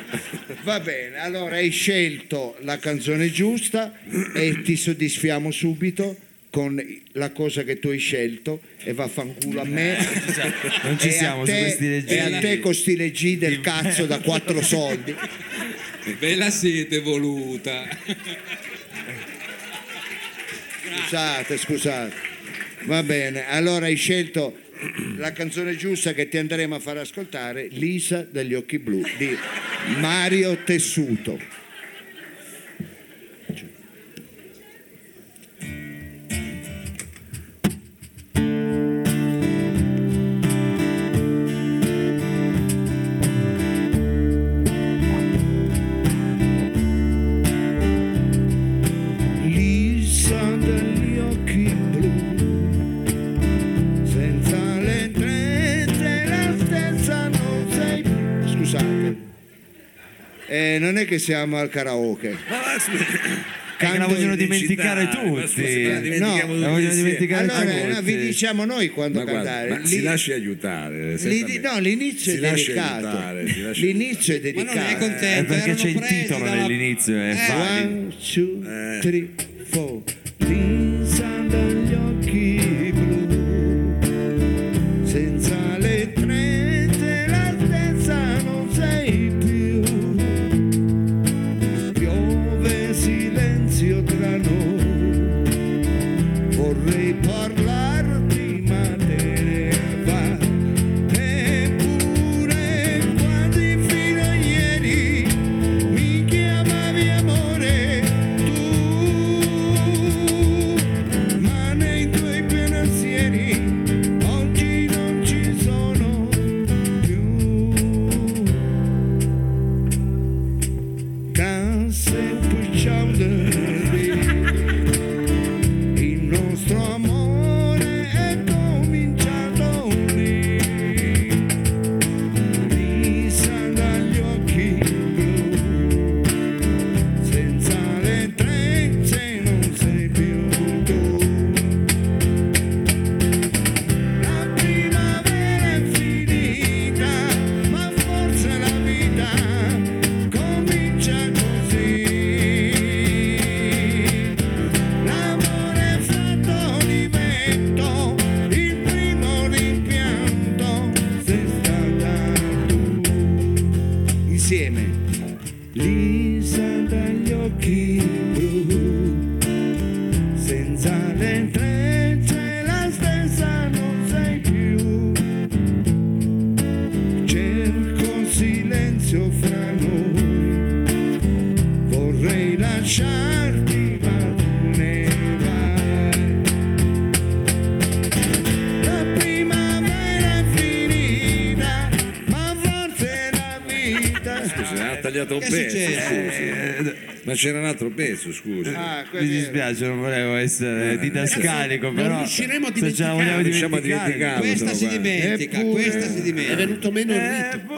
va bene, allora hai scelto la canzone giusta e ti soddisfiamo subito con la cosa che tu hai scelto e vaffanculo a me Non ci e siamo a su te, questi e a te con sti leggi del cazzo da quattro soldi Ve la siete voluta. Scusate, scusate. Va bene, allora hai scelto la canzone giusta che ti andremo a far ascoltare, Lisa dagli occhi blu di Mario Tessuto. Eh, non è che siamo al karaoke. È che la vogliono dimenticare tutti. dimentichiamo No, la vogliono dimenticare Allora, no, vi diciamo noi quando Ma, guarda, cantare. ma si lasci aiutare. esattamente. no, l'inizio Si è lasci delicato. aiutare, L'inizio è Ma non è contento. È perché c'è il titolo dalla- nell'inizio, è Eh. One, two, Eh. three, four. Lisa c'era un altro pezzo, scusa. Ah, Mi dispiace, non volevo essere didascalico, non però riusciremo a Riusciamo a dimenticare. dimenticarlo. Questa si dimentica, Eppure- questa si È dimentica. venuto meno il ritmo.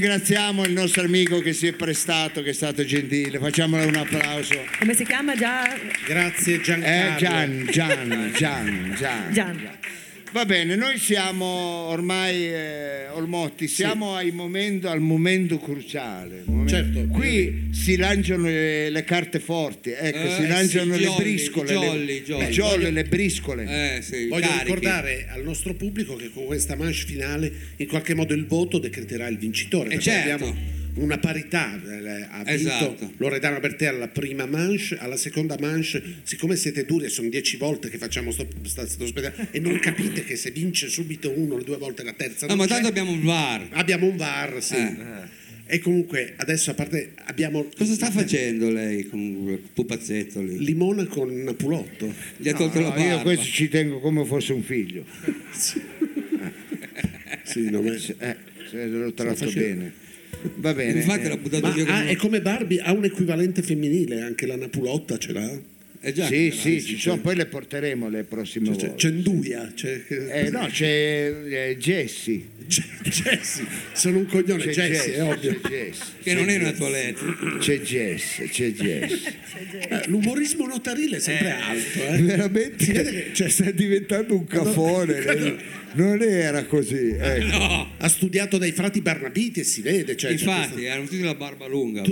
Ringraziamo il nostro amico che si è prestato, che è stato gentile, facciamole un applauso. Come si chiama già? Grazie Giancarlo. Eh, Gian, Gian, Gian, Gian. Gian. Va bene, noi siamo ormai, eh, Olmotti, siamo ai momento- al momento cruciale. Momento- Certo. Qui si lanciano le, le carte forti, ecco, Eh, si lanciano sì, le jolly, briscole, jolly, le, jolly. le giolle, le briscole. Eh, sì, Voglio carichi. ricordare al nostro pubblico che con questa manche finale in qualche modo il voto decreterà il vincitore. Eh, perché certo. abbiamo una parità. eh, Ha vinto Esatto. Loredana Bertè alla prima manche, alla seconda manche, siccome siete duri e sono dieci volte che facciamo sto, sto spettacolo e non capite che se vince subito uno, le due volte la terza. No, ma tanto abbiamo un VAR. Abbiamo un VAR, sì. Eh. E comunque adesso a parte abbiamo Cosa sta facendo lei con quel pupazzetto lì? Limona con Napulotto. Gli ha tolto No, la io barba. questo ci tengo come fosse un figlio. Sì, non è- Eh, se lo tratto bene. Va bene. Infatti eh, l'ha buttato Ma via come... è come Barbie, ha un equivalente femminile, anche la Napulotta ce l'ha. Eh già, sì, l'ha. sì, ci sono, poi le porteremo le prossime C'è, volte. c'è Nduia, c'è, Eh, no, c'è eh, Jessie. c'è Jessie, sono un coglione, C'è Jessie, è ovvio. c'è Jessie. Che non è una toilette. C'è Jess, c'è Jess. Eh, L'umorismo notarile è sempre alto, eh. Veramente Si vede che- cioè, sta diventando un cafone. Non era così. ecco. No, ha studiato dai frati Barnabiti e si vede, cioè, c'è infatti, hanno tutti la barba lunga.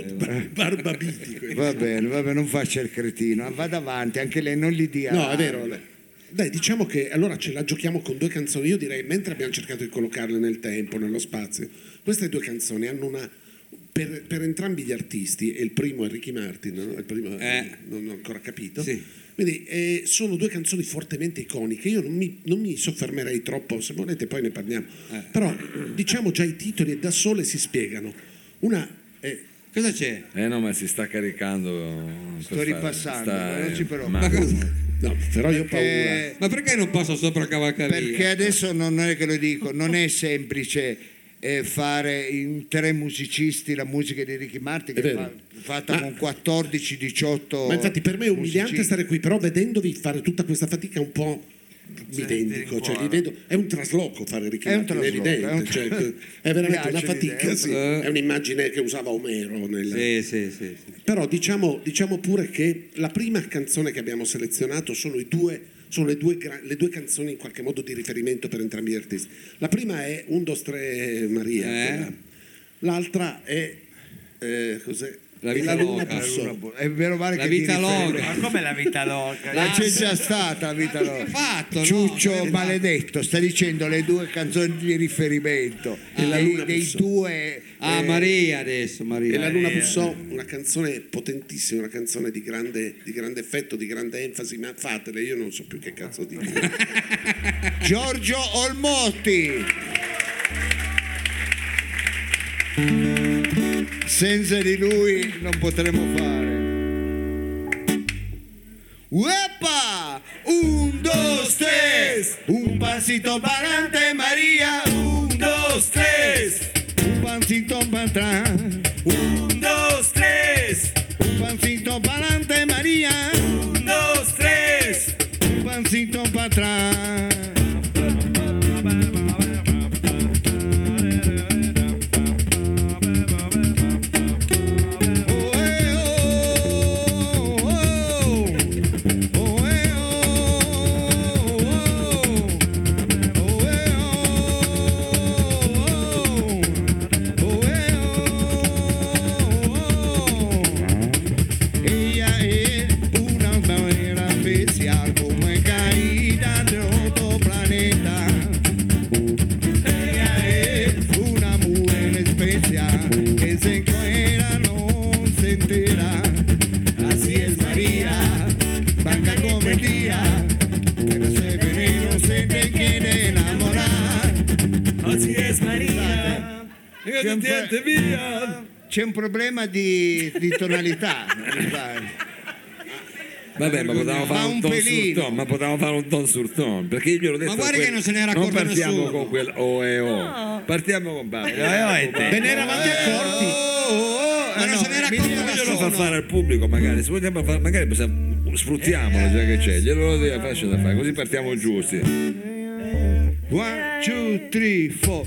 Barbabiti. Va bene, va bene, non faccia il cretino, vada avanti, anche lei non gli dia. No, è vero. Dai, diciamo che allora ce la giochiamo con due canzoni. Io direi, mentre abbiamo cercato di collocarle nel tempo, nello spazio, queste due canzoni hanno una. Per, per entrambi gli artisti, e il primo è Ricky Martin, no? il primo Eh. non ho ancora capito. Sì. Quindi eh, sono due canzoni fortemente iconiche. Io non mi, non mi soffermerei troppo, se volete poi ne parliamo. Eh. Però diciamo già i titoli da sole si spiegano. Una è Cosa c'è? Eh no, ma si sta caricando. Sto ripassando, non ci preoccupare. ma- cosa- No, però io ho paura. Ma perché non passo sopra cavalcavia? perché adesso non è che lo dico, non è semplice eh, fare in tre musicisti la musica di Ricky Martin che fa- fatta Ma- con 14-18 Ma infatti per me è umiliante musicisti. stare qui, però vedendovi fare tutta questa fatica un po' mi vendico, cioè, li vedo, è un trasloco fare Ricky È un Martin, è trasloco, evidente, è un- cioè, è veramente una fatica, è un sì. trasloco. è un'immagine che usava Omero. nel- Sì, sì. Però diciamo, diciamo pure che la prima canzone che abbiamo selezionato sono, i due, sono le, due, le due canzoni in qualche modo di riferimento per entrambi gli artisti. La prima è Un, dos, tre, Maria, Eh. l'altra è... eh, cos'è? La vita luna loca. bussò. È vero male La che vita loca. Ma come la vita loca? Ma c'è già stata la vita loca. fatto, no? Ciuccio Che maledetto, sta dicendo le due canzoni di riferimento E la dei, luna dei due Ah, eh, Maria adesso, Maria. E la Luna bussò, una canzone potentissima, una canzone di grande, di grande effetto, di grande enfasi, ma fatele, io non so più che cazzo dire. Giorgio Olmotti. senza di lui non potremo fare. ¡Uepa! Un, dos, tres. Un pasito para adelante, María. Un, dos, tres. Un pasito para atrás. Un, dos, tres. Un pasito para adelante, María. Un, dos, tres. Un pasito para atrás. via c'è Duterte, via! C'è un problema di, di tonalità, Vabbè, ma potevamo fare un, un ton sur ton, ma potevamo fare un ton sur ton, perché io gli detto Ma guarda quel, che non se ne era accorto non partiamo con quel oh e oh. No. Partiamo con Paolo. Ve ne eravate eh, accorti. Oh, oh, oh ma eh, non no, se n'era accorto nessuno. Glielo fa fare al pubblico magari, se vogliamo fare magari possiamo sfruttiamolo già che c'è, glielo faccio da fare, così partiamo giusti. One, two, three, four.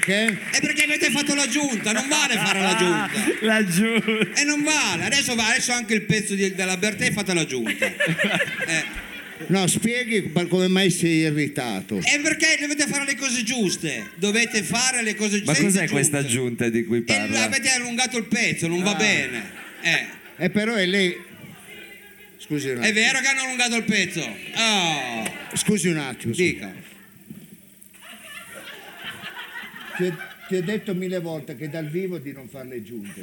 perché? È perché avete fatto la giunta, non vale fare la giunta. la giunta. E non vale, adesso, va, adesso anche il pezzo di, della Bertè fate la giunta. eh. No, spieghi come mai sei irritato. È perché dovete fare le cose giuste. Dovete fare le cose giuste. Ma cos'è giunte. questa giunta di cui parli? Avete allungato il pezzo, non ah. va bene. Eh. E però è lei. Scusi un attimo. È vero che hanno allungato il pezzo. Oh. Scusi un attimo. Scusi. Dica. Ti, ho- ti ho detto mille volte che dal vivo di non fare le giunte.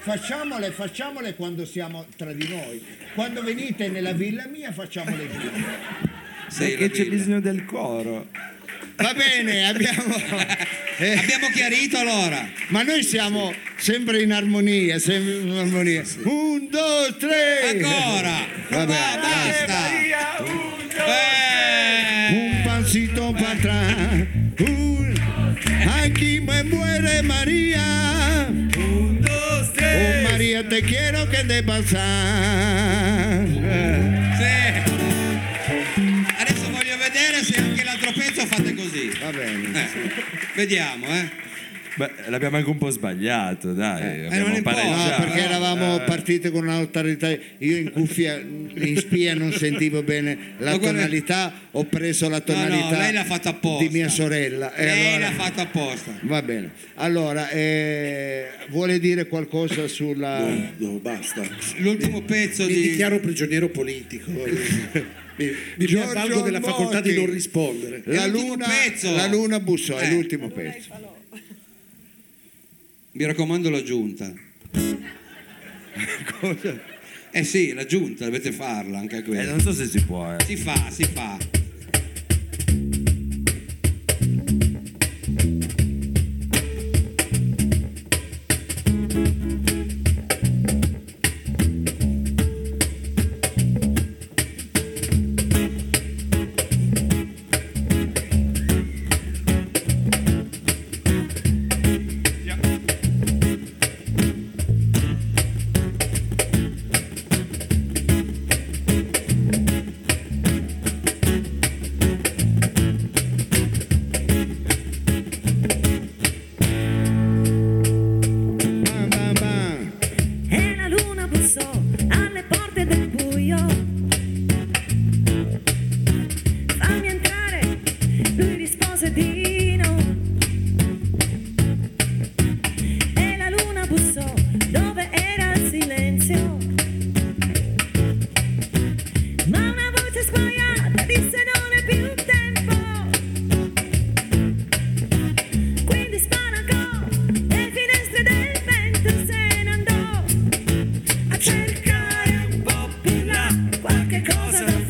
Facciamole, facciamole quando siamo tra di noi. Quando venite nella villa mia facciamo le giunte. Sì, Perché la c'è bisogno del coro. Va bene, abbiamo. eh, Abbiamo chiarito allora. ma noi siamo sempre in armonia, sempre in armonia. Un, due, tre. Ancora. Va Va, bene. basta. Eh. Un para atrás. Un... Aquí me muere María. Un, dos, tres. Oh María, te quiero que te pasar. Sì. Adesso voglio vedere se anche l'altro pezzo fate così. Va bene. Eh, Vediamo, eh. Beh, l'abbiamo anche un po' sbagliato, dai. non abbiamo importa. No, pareggiato. perché eravamo partiti con un'autorità. Io in cuffia, in spia non sentivo bene la Ma guarda- tonalità, ho preso la No, tonalità no, lei l'ha fatto apposta. di mia sorella. e Lei allora- l'ha fatto apposta. Va bene. Allora, eh, vuole dire qualcosa sulla. No, no, basta. L'ultimo pezzo Mi di... dichiaro prigioniero politico. mi mi Giorgio della facoltà di Albotti. non rispondere. La l'ultimo luna, pezzo. la luna bussò, è Eh. l'ultimo pezzo. Mi raccomando la giunta. Eh sì, la giunta, dovete farla anche Eh, quella. non so se si può, eh. Si fa, si fa. Qualche cosa da.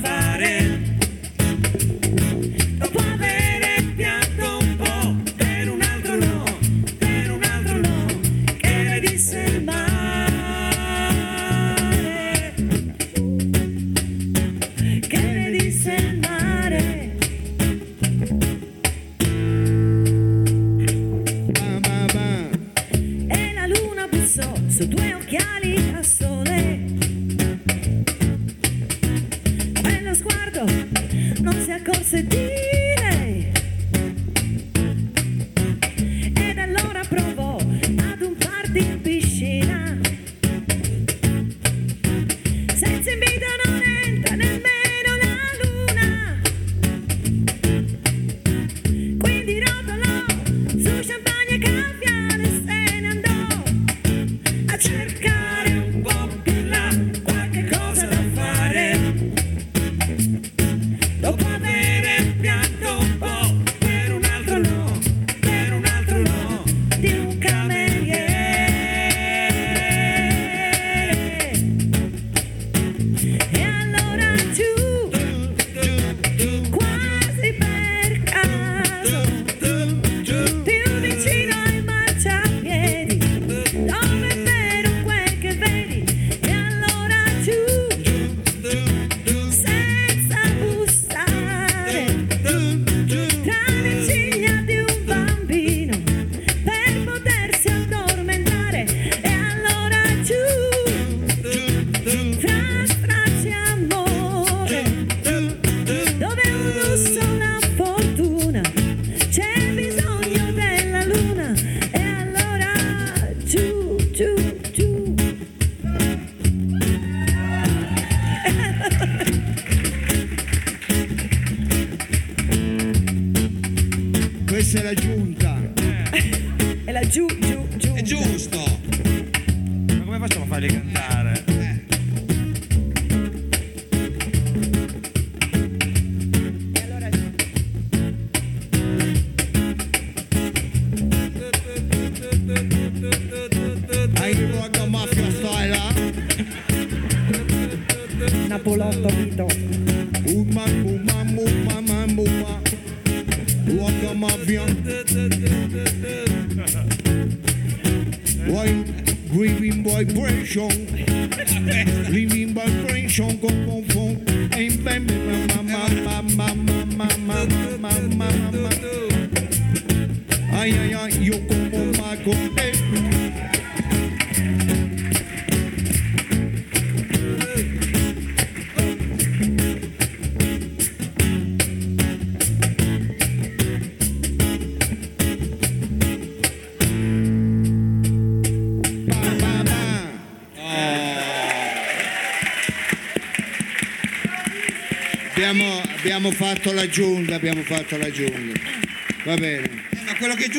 Giungla, abbiamo fatto la giungla.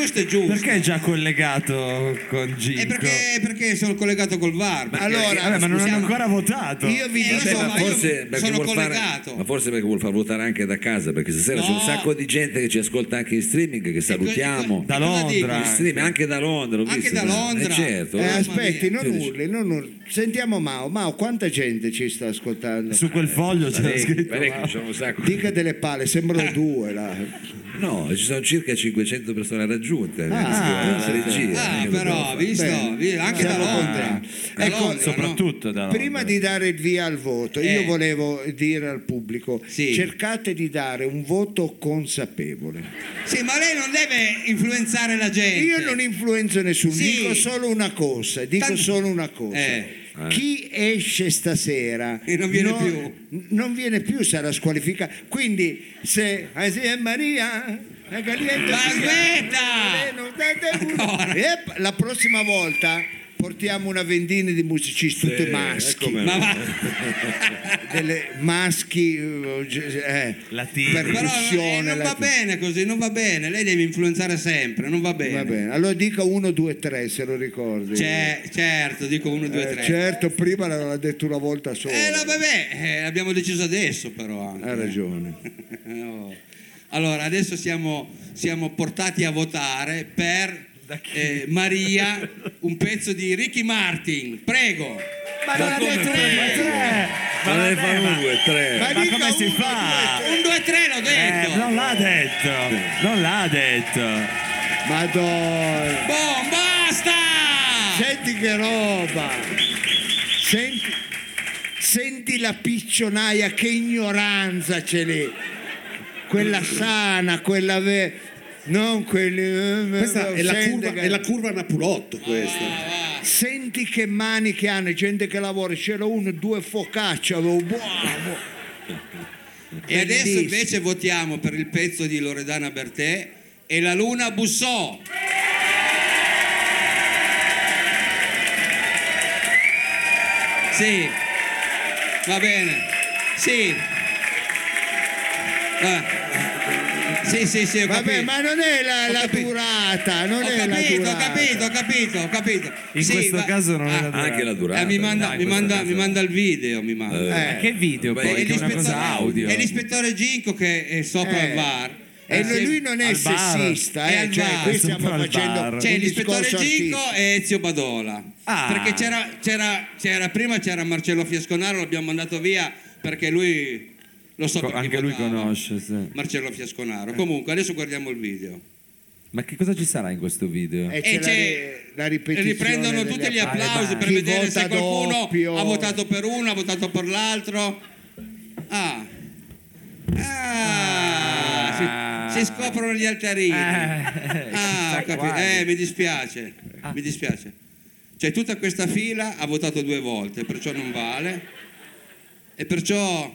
Eh, che è giusto è giusto. Perché è già collegato con Ginko? È perché, perché sono collegato col VAR. perché- allora, Vabbè, ma non hanno ancora votato. Io vi Eh, dico, so, ma ma io forse perché sono vuol fare, collegato. ma forse perché vuol far votare anche da casa perché stasera No. c'è un sacco di gente che ci ascolta anche in streaming che salutiamo Da E? Londra. in streaming anche da Londra Anche visto, da eh, Londra. eh, certo eh, aspetti, non urli, non urli. Sentiamo Mao. Mao, quanta gente ci sta ascoltando? Su quel foglio c'era parecchi, scritto. Dica delle palle, sembrano due là. No ci sono circa 500 persone raggiunte Ah, la regia Ah, però, visto? Vi- Anche da Londra. Da Ecco, Londra, no? Soprattutto da Londra. Prima di dare il via al voto, Eh. io volevo dire al pubblico, Sì. cercate di dare un voto consapevole. Sì, ma lei non deve influenzare la gente. Io non influenzo nessuno, Sì. dico solo una cosa, dico Tant- solo una cosa. Eh. Chi esce stasera E non viene più. non viene più, sarà squalificato. Quindi se eh Maria, è caliente, Ma aspetta! Ancora? E la prossima volta portiamo una vendina di musicisti tutti Sì, maschi. ecco. Ma va. delle maschi eh, eh, Latini. Però eh, percussione non va bene così, non va bene. Lei deve influenzare sempre, non va bene. va bene allora dica 1 2 3 se lo ricordi C'è, certo, dico uno, due, Eh, tre. certo prima l'aveva detto una volta sola Eh, no, vabbè, eh, l'abbiamo deciso adesso però. Anche. ha ragione Oh. Allora, adesso siamo, siamo portati a votare per eh, Maria, un pezzo di Ricky Martin. Prego. Ma non ha detto tre? ma ne fa vabbè, uno, ma- due, tre Ma Ma dica come si fa? Un, due, tre, l'ho Eh, detto. non l'ha detto. Non l'ha detto. Madonna Boh, basta! senti che roba senti, senti la piccionaia che ignoranza c'è lì quella sana quella ve- non quelli Questa è la, curva, che- è la curva Napulotto questa. Senti che mani che hanno, gente che lavora, c'era uno, due focaccia, avevo bravo. E adesso invece votiamo per il pezzo di Loredana Bertè e la luna bussò. Sì, va bene. Sì. Va. Sì, sì, sì, ho Vabbè, ma non è la, Ho la durata, non Ho è la capito, ho durata. capito, ho capito, ho capito. In Sì, questo va- caso non è Ah, la durata. anche la durata eh, mi manda, Dai, mi, manda, caso- mi manda il video, mi manda. Eh. Ma che video Beh, poi? È Che è una cosa audio. è l'ispettore Ginco che è sopra Eh. il VAR. E Assieme- lui non è sessista, È eh, al cioè, bar, qui stiamo facendo C'è l'ispettore Ginco e Ezio Badola. Ah. Perché c'era, c'era- c'era- prima c'era Marcello Fiasconaro, l'abbiamo mandato via perché lui lo so Co- anche lui votava. conosce, sì. Marcello Fiasconaro. Comunque, adesso guardiamo il video. Ma che cosa ci sarà in questo video? E E c'è la, c'è- ri- la ripetizione Riprendono tutti gli applausi. per Chi vedere se qualcuno doppio. ha votato per uno, ha votato per l'altro. Ah. Ah, si, si scoprono gli altarini. ah, ho capito. Eh, mi dispiace. Mi dispiace. Cioè, tutta questa fila ha votato due volte, perciò non vale. E perciò.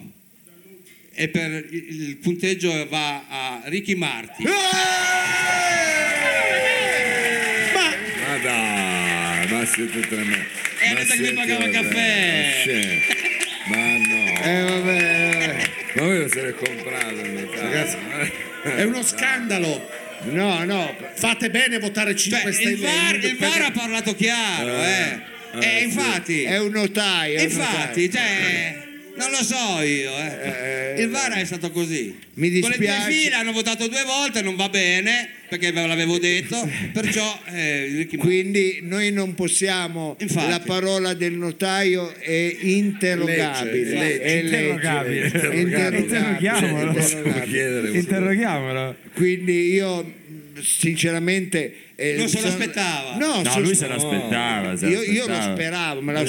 E per il punteggio va a Ricky Martin. ma dai ma siete tremendi Eh, Ma adesso che siete pagava caffè. Sì. ma no Eh, vabbè, vabbè. ma voi lo siete comprato in Ragazzi, È uno scandalo. No, no, Fate bene a votare 5 Cioè, stelle. il VAR, il. VAR ha parlato chiaro, eh. Eh, infatti, è un notaio. è un infatti, notaio. cioè, non lo so io, eh. Il VAR è stato così. Mi Con le due dispiace. file hanno votato due volte, non va bene, perché ve l'avevo detto, perciò eh. Quindi noi non possiamo, Infatti. la parola del notaio è interrogabile. Legge, legge. è legge. Interrogabile. Interrogabile. Interroghiamolo. Interrogabile. chiedere Interroghiamolo. Quindi io sinceramente... eh, Non se lo sono- aspettava. No, No, sono- lui se l'aspettava. se Io, io lo l'aspettava. speravo, me lo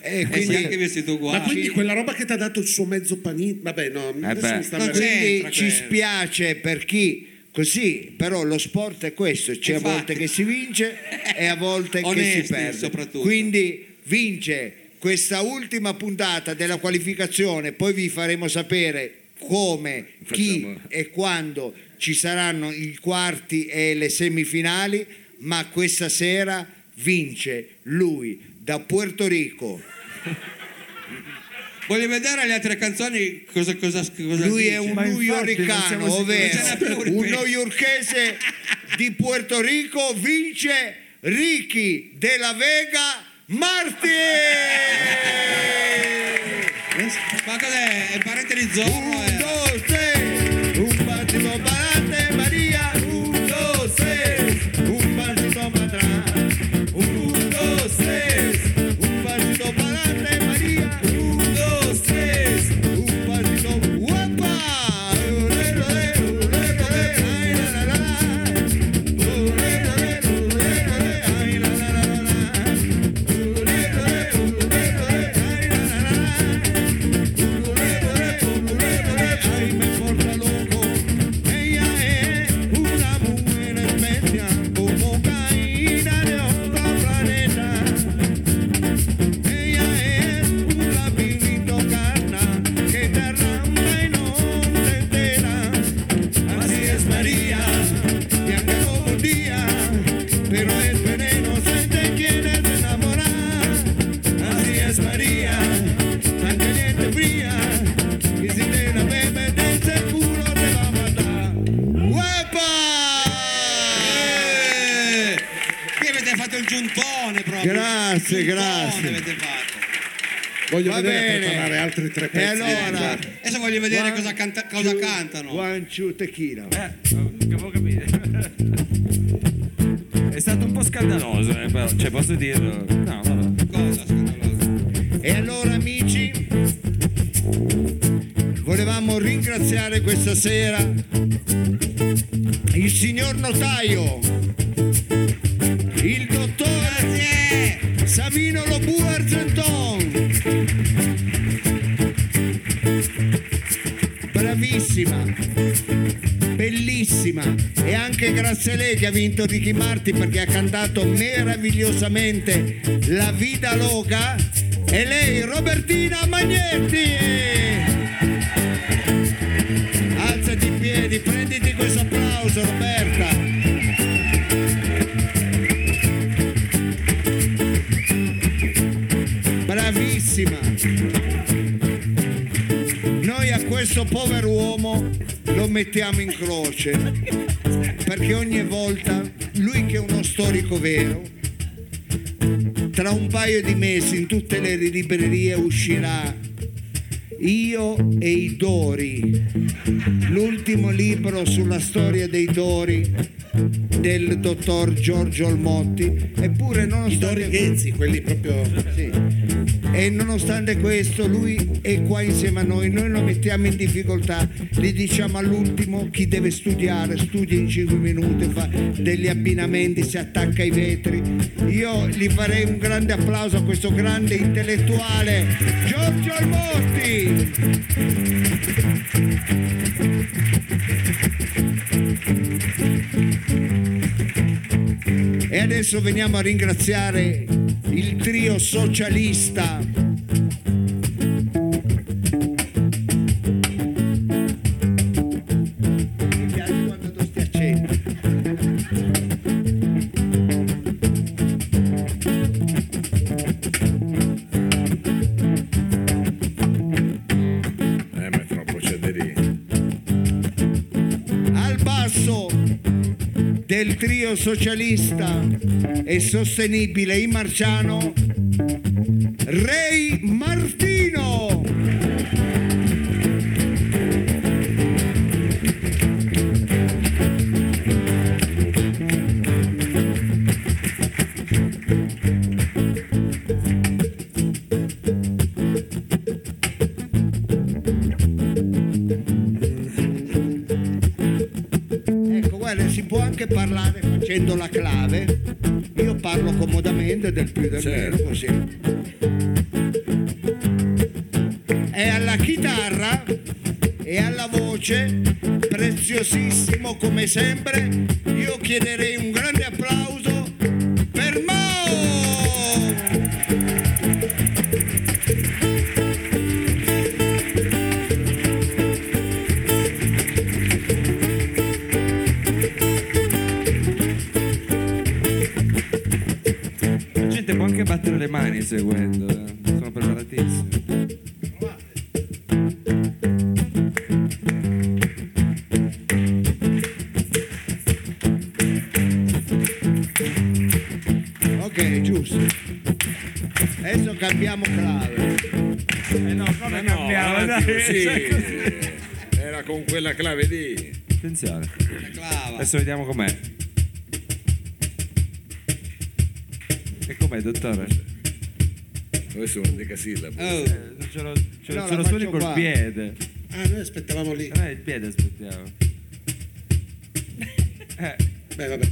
Eh. Eh. Quindi, anche vestito Ma uguale. quindi quella roba che ti ha dato il suo mezzo panino. Vabbè, no, venendo- c'è. quindi ci spiace per chi così, però lo sport è questo, c'è a Infatti. volte che si vince e a volte che si perde. soprattutto. Quindi vince questa ultima puntata della qualificazione, poi vi faremo sapere come, chi Facciamo- e quando ci saranno i quarti e le semifinali, ma questa sera vince lui da Puerto Rico. Voglio vedere le altre canzoni cosa, cosa, cosa Lui dice. è un più, ovvero un newyorkese di Puerto Rico vince Ricky della Vega Marti. Ma cos'è? È parente di Zorro? Un, eh? dos, tres, Grazie, grazie. avete fatto. Voglio Va vedere bene. preparare altri tre E pezzi. allora, Adesso voglio vedere One, cosa, canta- cosa two, cantano. One, two, tequila. Eh, devo capire. È stato un po' scandaloso, eh, però, cioè posso dirlo. No, vabbè. Cosa scandalosa? E allora amici, volevamo ringraziare questa sera il signor notaio, il dottore Savino Lobu Argenton. Bravissima, bellissima. E anche grazie a lei che ha vinto Ricky Martin perché ha cantato meravigliosamente La Vida Loca. E lei Robertina Magnetti! Alzati in piedi prenditi questo applauso Roberta bravissima noi a questo povero uomo lo mettiamo in croce perché ogni volta lui che è uno storico vero tra un paio di mesi in tutte le librerie uscirà Io e i Dori, l'ultimo libro sulla storia dei Dori del dottor Giorgio Olmotti, eppure I nonostante Dori Ghezzi, quelli proprio... sì. E nonostante questo lui è qua insieme a noi, noi lo mettiamo in difficoltà, gli diciamo all'ultimo chi deve studiare, studia in 5 minuti, fa degli abbinamenti, si attacca ai vetri. Io gli farei un grande applauso a questo grande intellettuale, Giorgio Almotti. E adesso veniamo a ringraziare il trio socialista. Trio socialista e sostenibile in Marciano, Ray siempre come No, cambiamo? avanti dai. così. Era con quella clave lì. Attenzione, adesso vediamo com'è. E com'è, dottore? Dove sono? Decasillabo. Oh, Eh, non ce l'ho, ce l'ho, No, ce l'ho solo faccio col qua. piede. Ah, noi aspettavamo lì. Noi il piede aspettiamo. Eh, Beh, vabbè.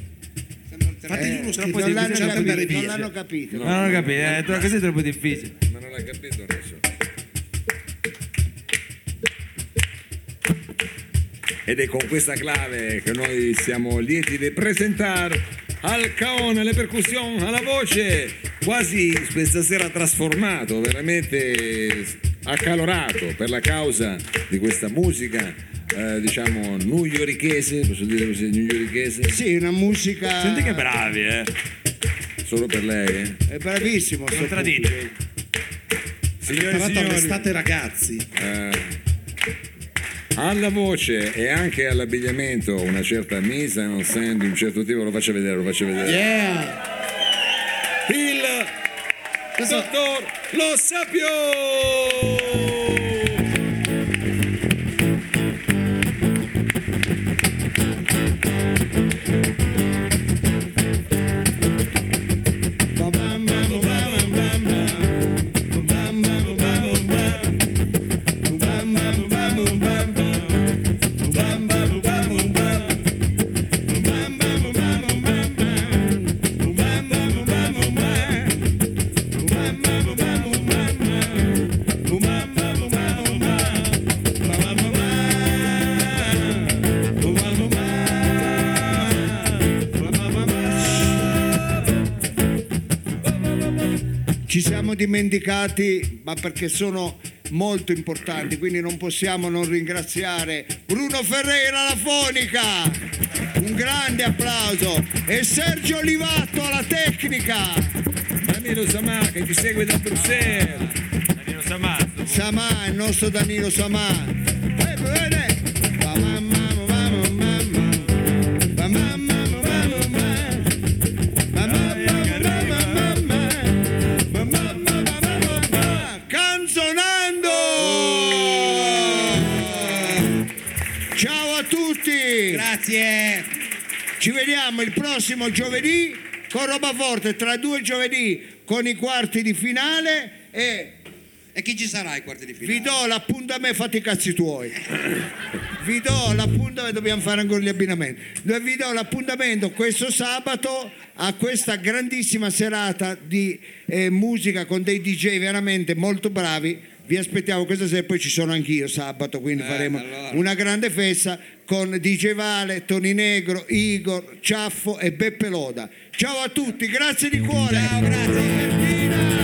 Fategli uno troppo scherzo, Non l'hanno capito, non via. l'hanno capito. non ho capito, eh, così è troppo difficile. Ma non l'ha capito adesso. Ed è con questa clave che noi siamo lieti di presentare al caone, alle percussioni, alla voce, quasi questa sera trasformato, veramente accalorato per la causa di questa musica, eh, diciamo, newyorchese, posso dire così, newyorchese, Sì, una musica. Senti che bravi, eh. solo per lei. Eh. È bravissimo. sto Non tradite. Signore e Tra l'altro signori, arrestate ragazzi. Eh, alla voce e anche all'abbigliamento una certa mise scène di un certo tipo, lo faccio vedere, lo faccio vedere. Yeah! Il dottor Lo Sapio! Siamo dimenticati, ma perché sono molto importanti, quindi non possiamo non ringraziare Bruno Ferreira alla fonica. Un grande applauso e Sergio Olivato alla tecnica. Danilo Samà che ci segue da Bruxelles. Danilo Samazzo. Samà, il nostro Danilo Samà. Vediamo il prossimo giovedì con Roba Forte, tra due giovedì con i quarti di finale e E chi ci sarà ai quarti di finale? vi do l'appuntamento, fate i cazzi tuoi. Vi do l'appuntamento, dobbiamo fare ancora gli abbinamenti. Vi do l'appuntamento questo sabato a questa grandissima serata di eh, musica con dei DJ veramente molto bravi. Vi aspettiamo questa sera, poi ci sono anch'io sabato, quindi Eh, faremo allora. una grande festa con DJ Vale, Toni Negro, Igor, Ciaffo e Beppe Loda. Ciao a tutti, grazie di cuore. Ciao, grazie. Robertina.